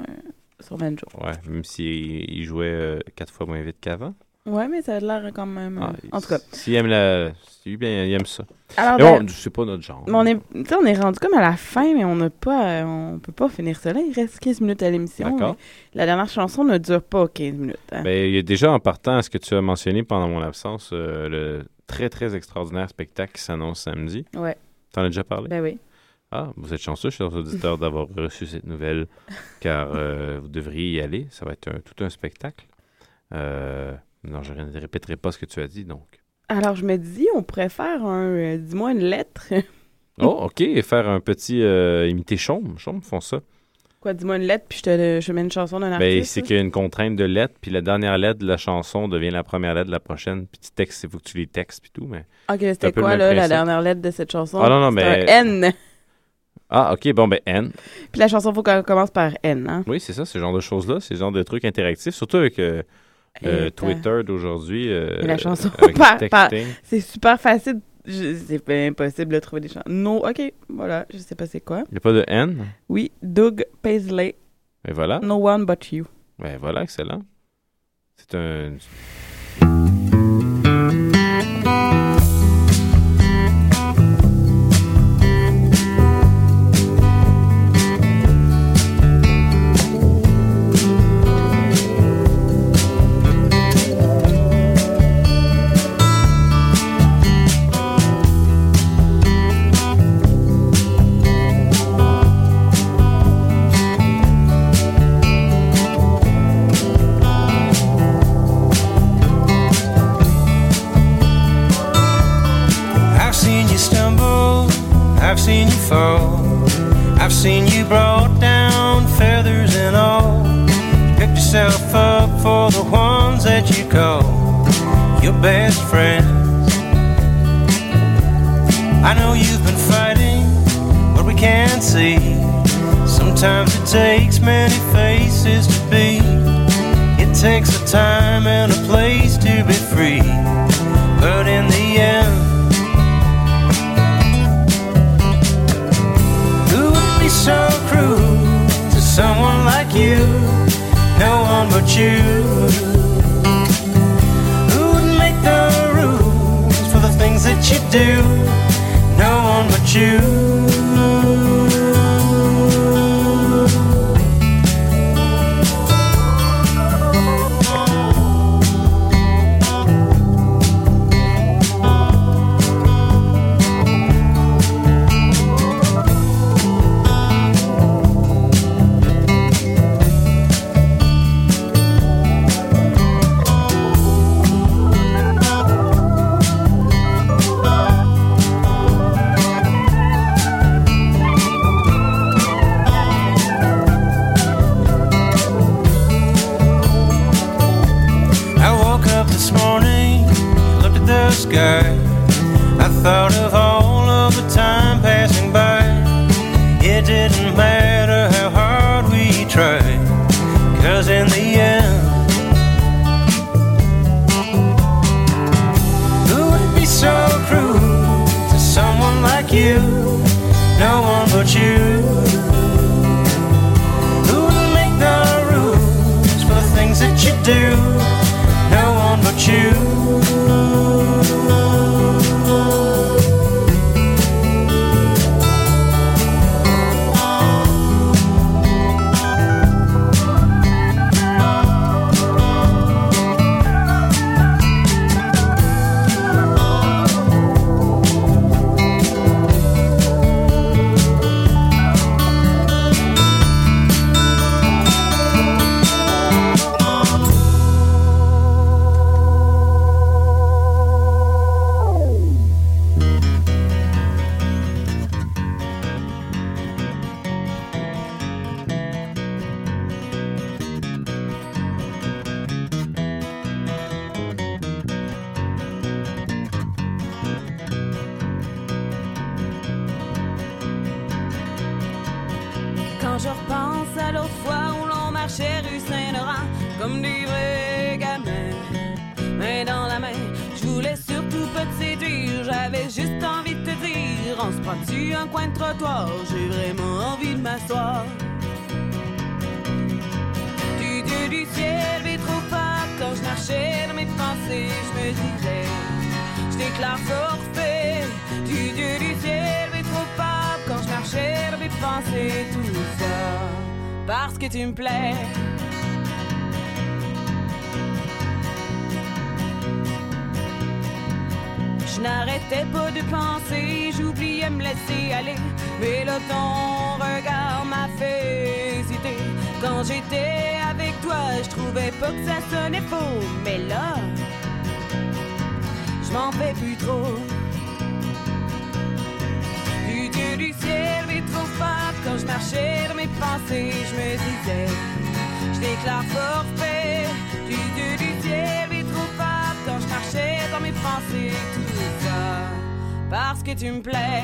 sur Banjo. Ouais, même s'il il jouait euh, quatre fois moins vite qu'avant. Ouais, mais ça a l'air quand même... euh, Ah, en tout cas. S'il aime, la... il aime ça. Alors, Mais ben- bon, c'est pas notre genre. Mais on est, on est rendu comme à la fin, mais on n'a pas, euh, on peut pas finir là. Il reste 15 minutes à l'émission. La dernière chanson ne dure pas 15 minutes. hein. Ben, il y a déjà en partant à ce que tu as mentionné pendant mon absence, euh, le très très extraordinaire spectacle qui s'annonce samedi. Ouais. T'en as déjà parlé? Ben oui. Ah, vous êtes chanceux, chers auditeurs, d'avoir reçu cette nouvelle, car euh, vous devriez y aller. Ça va être un- tout un spectacle. Euh, non, je ne répéterai pas ce que tu as dit, donc. Alors, je me dis, on pourrait faire un, euh, dis-moi une lettre. (laughs) Oh, OK, et faire un petit euh, imiter Chaume. Chaume font ça. Quoi, dis-moi une lettre, puis je te, je mets une chanson d'un Ben, artiste. c'est là? qu'il y a une contrainte de lettres, puis la dernière lettre de la chanson devient la première lettre de la prochaine. Puis tu textes, il faut que tu les textes, puis tout, mais... Ok, c'est c'était quoi, là, la dernière lettre de cette chanson? Ah non, non, C'est mais- un N. (laughs) Ah, OK, bon, ben N. Puis la chanson, faut qu'elle commence par N, hein? Oui, c'est ça, ce genre de choses-là, c'est ce genre de trucs interactifs, surtout avec euh, euh, Twitter d'aujourd'hui. euh, la chanson par, par-. C'est super facile. C'est impossible de trouver des chansons. Non, ok, voilà, je sais pas c'est quoi. Il n'y a pas de N? Oui, Doug Paisley, Et voilà. No One But You. Ben voilà, excellent. C'est un. Be free. Déclare forfait. Du Dieu du ciel, trop fort. Quand je marchais dans mes pensées, tout ça, parce que tu me plais.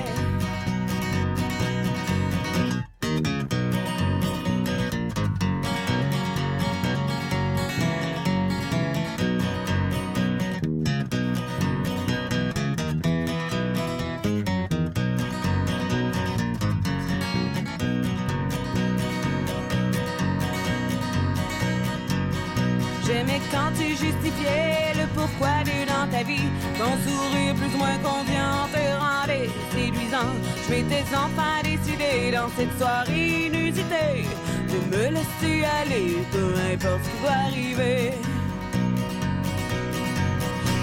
Ton sourire plus ou moins confiant te rendait séduisant. Je m'étais enfin décidé dans cette soirée inusitée de me laisser aller, peu importe ce qui va arriver.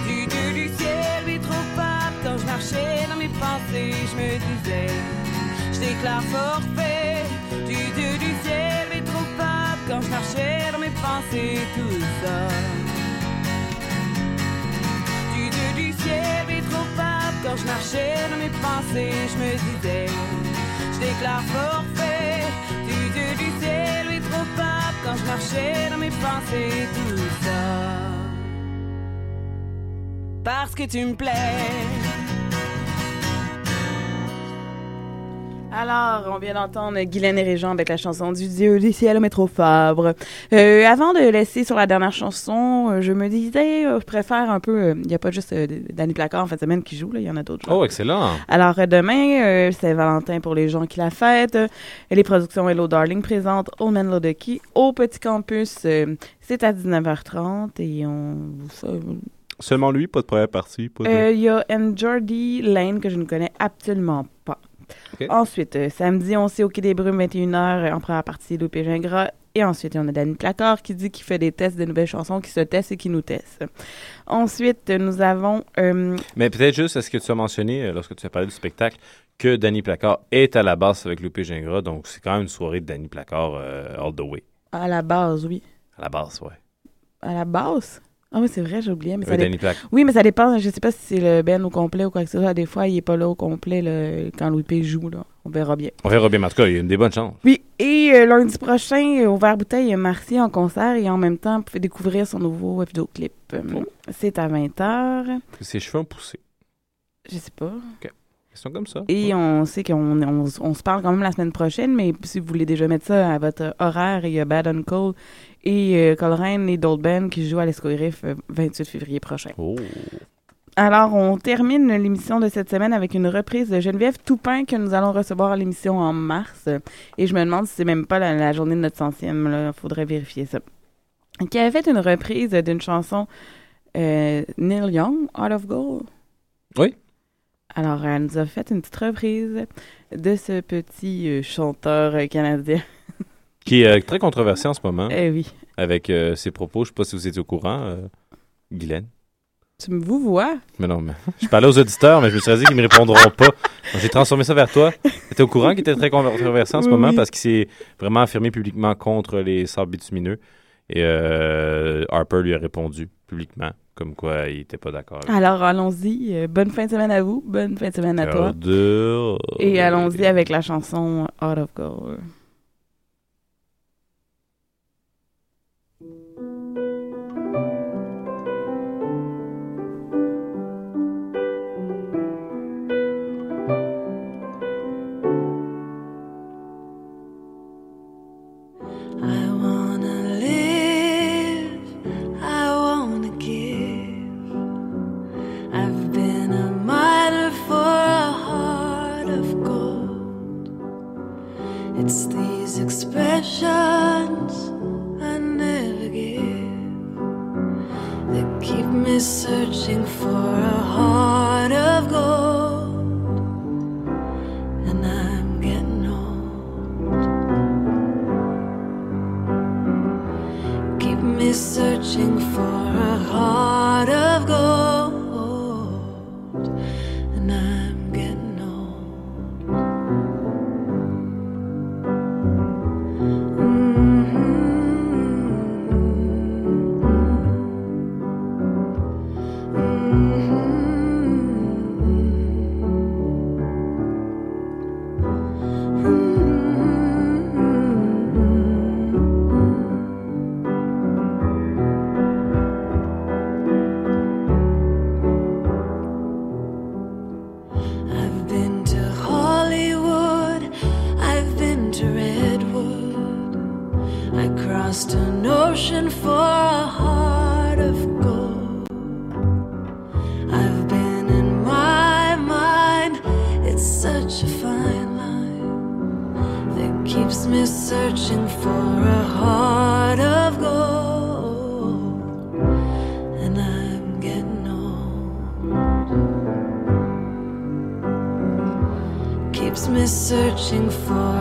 Du dieu du ciel, mais trop pape quand je marchais dans mes pensées, je me disais, je déclare forfait. Du dieu du ciel, mais trop pape quand je marchais dans mes pensées, tout ça. Mais trop quand je marchais dans mes pensées, je me disais, je déclare forfait. Du dieu du ciel, trop quand je marchais dans mes pensées, tout ça parce que tu me plais. Alors, on vient d'entendre Guylaine et Régent avec la chanson du Dieu du ciel au métro Fabre. Euh, avant de laisser sur la dernière chanson, euh, je me disais, euh, je préfère un peu. Il n'y a pas juste euh, Danny Placard en fin de semaine qui joue, là, il y en a d'autres. Oh, excellent. Alors, euh, demain, euh, c'est Valentin pour les gens qui la fêtent. Euh, Et les productions Hello Darling présentent Old Man Lodeki au Petit Campus. Euh, c'est à 19h30 et on. ça, Seulement lui, pas de première partie. De... euh, Il y a N. Jordy Lane que je ne connais absolument pas. Ensuite, euh, samedi, on sait au Quai des Brumes, 21h, euh, en première partie, Loupé Gingras. Et ensuite, on a Danny Placard qui dit qu'il fait des tests de nouvelles chansons, qui se testent et qui nous testent. Ensuite, euh, nous avons... euh, Mais peut-être juste, est-ce que tu as mentionné, lorsque tu as parlé du spectacle, que Danny Placard est à la basse avec Loupé Gingras, donc c'est quand même une soirée de Danny Placard all the way. à la base, oui. À la basse, ouais. À la base? Ah oui, c'est vrai, j'ai oublié. Mais Oui, ça. Oui, mais ça dépend. Je sais pas si c'est le Ben au complet ou quoi que ce soit. Des fois, il est pas là au complet quand Louis P joue. Là. On verra bien. On verra bien, en tout cas, il y a une des bonnes chances. Oui, et euh, lundi prochain, euh, au Vert Bouteille, il y a Marcy en concert et en même temps, vous pouvez découvrir son nouveau vidéoclip. Euh, C'est à 20h. Ses cheveux ont poussé. Je sais pas. OK. Comme ça. Et on sait qu'on on, on se parle quand même la semaine prochaine, mais si vous voulez déjà mettre ça à votre horaire, il y a Bad Uncle et euh, Coleraine et bands qui jouent à l'Escogriffe euh, 28 février prochain. Oh. Alors, on termine l'émission de cette semaine avec une reprise de Geneviève Toupin que nous allons recevoir à l'émission en mars. Et je me demande si c'est même pas la, la journée de notre centième. Il faudrait vérifier ça. Qui avait fait une reprise d'une chanson euh, Neil Young, Out of Gold. Oui. Alors, elle nous a fait une petite reprise de ce petit euh, chanteur canadien. (laughs) Qui est euh, très controversé en ce moment. Eh oui. Avec euh, ses propos. Je sais pas si vous étiez au courant, euh, Guylaine. Tu me vous vois? Mais non, mais (laughs) je parlais aux auditeurs, mais je me suis dit qu'ils me répondront pas. J'ai transformé ça vers toi. Tu étais au courant qu'il était très controversé en ce Oui, moment oui. parce qu'il s'est vraiment affirmé publiquement contre les sables bitumineux. Et euh, Harper lui a répondu publiquement, comme quoi il était pas d'accord. Alors, allons-y. Euh, bonne fin de semaine à vous. Bonne fin de semaine à toi. Et allons-y avec la chanson Out of Gold. Searching for searching for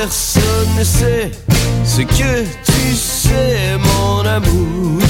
Personne ne sait ce que tu sais, mon amour.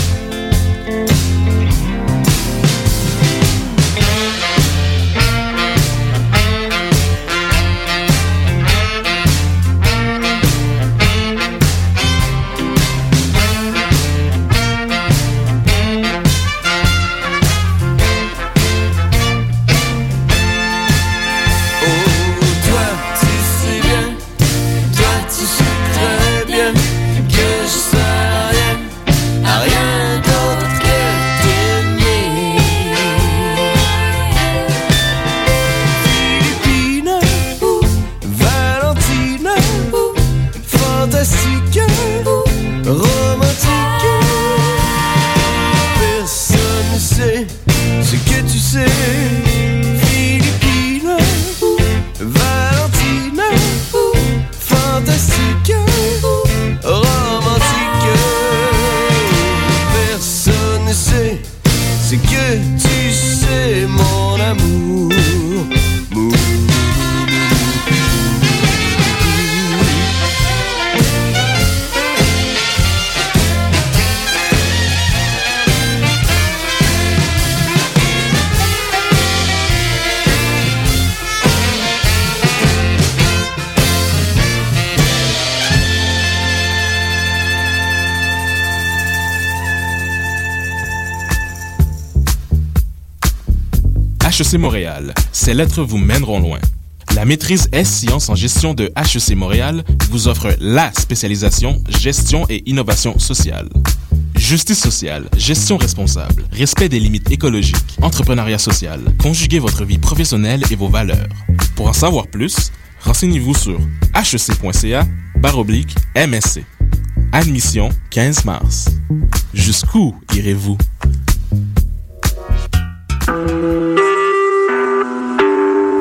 HEC Montréal, ces lettres vous mèneront loin. La maîtrise S-Sciences en gestion de HEC Montréal vous offre la spécialisation gestion et innovation sociale. Justice sociale, gestion responsable, respect des limites écologiques, entrepreneuriat social, conjuguez votre vie professionnelle et vos valeurs. Pour en savoir plus, renseignez-vous sur hec.ca MSC. Admission 15 mars. Jusqu'où irez-vous?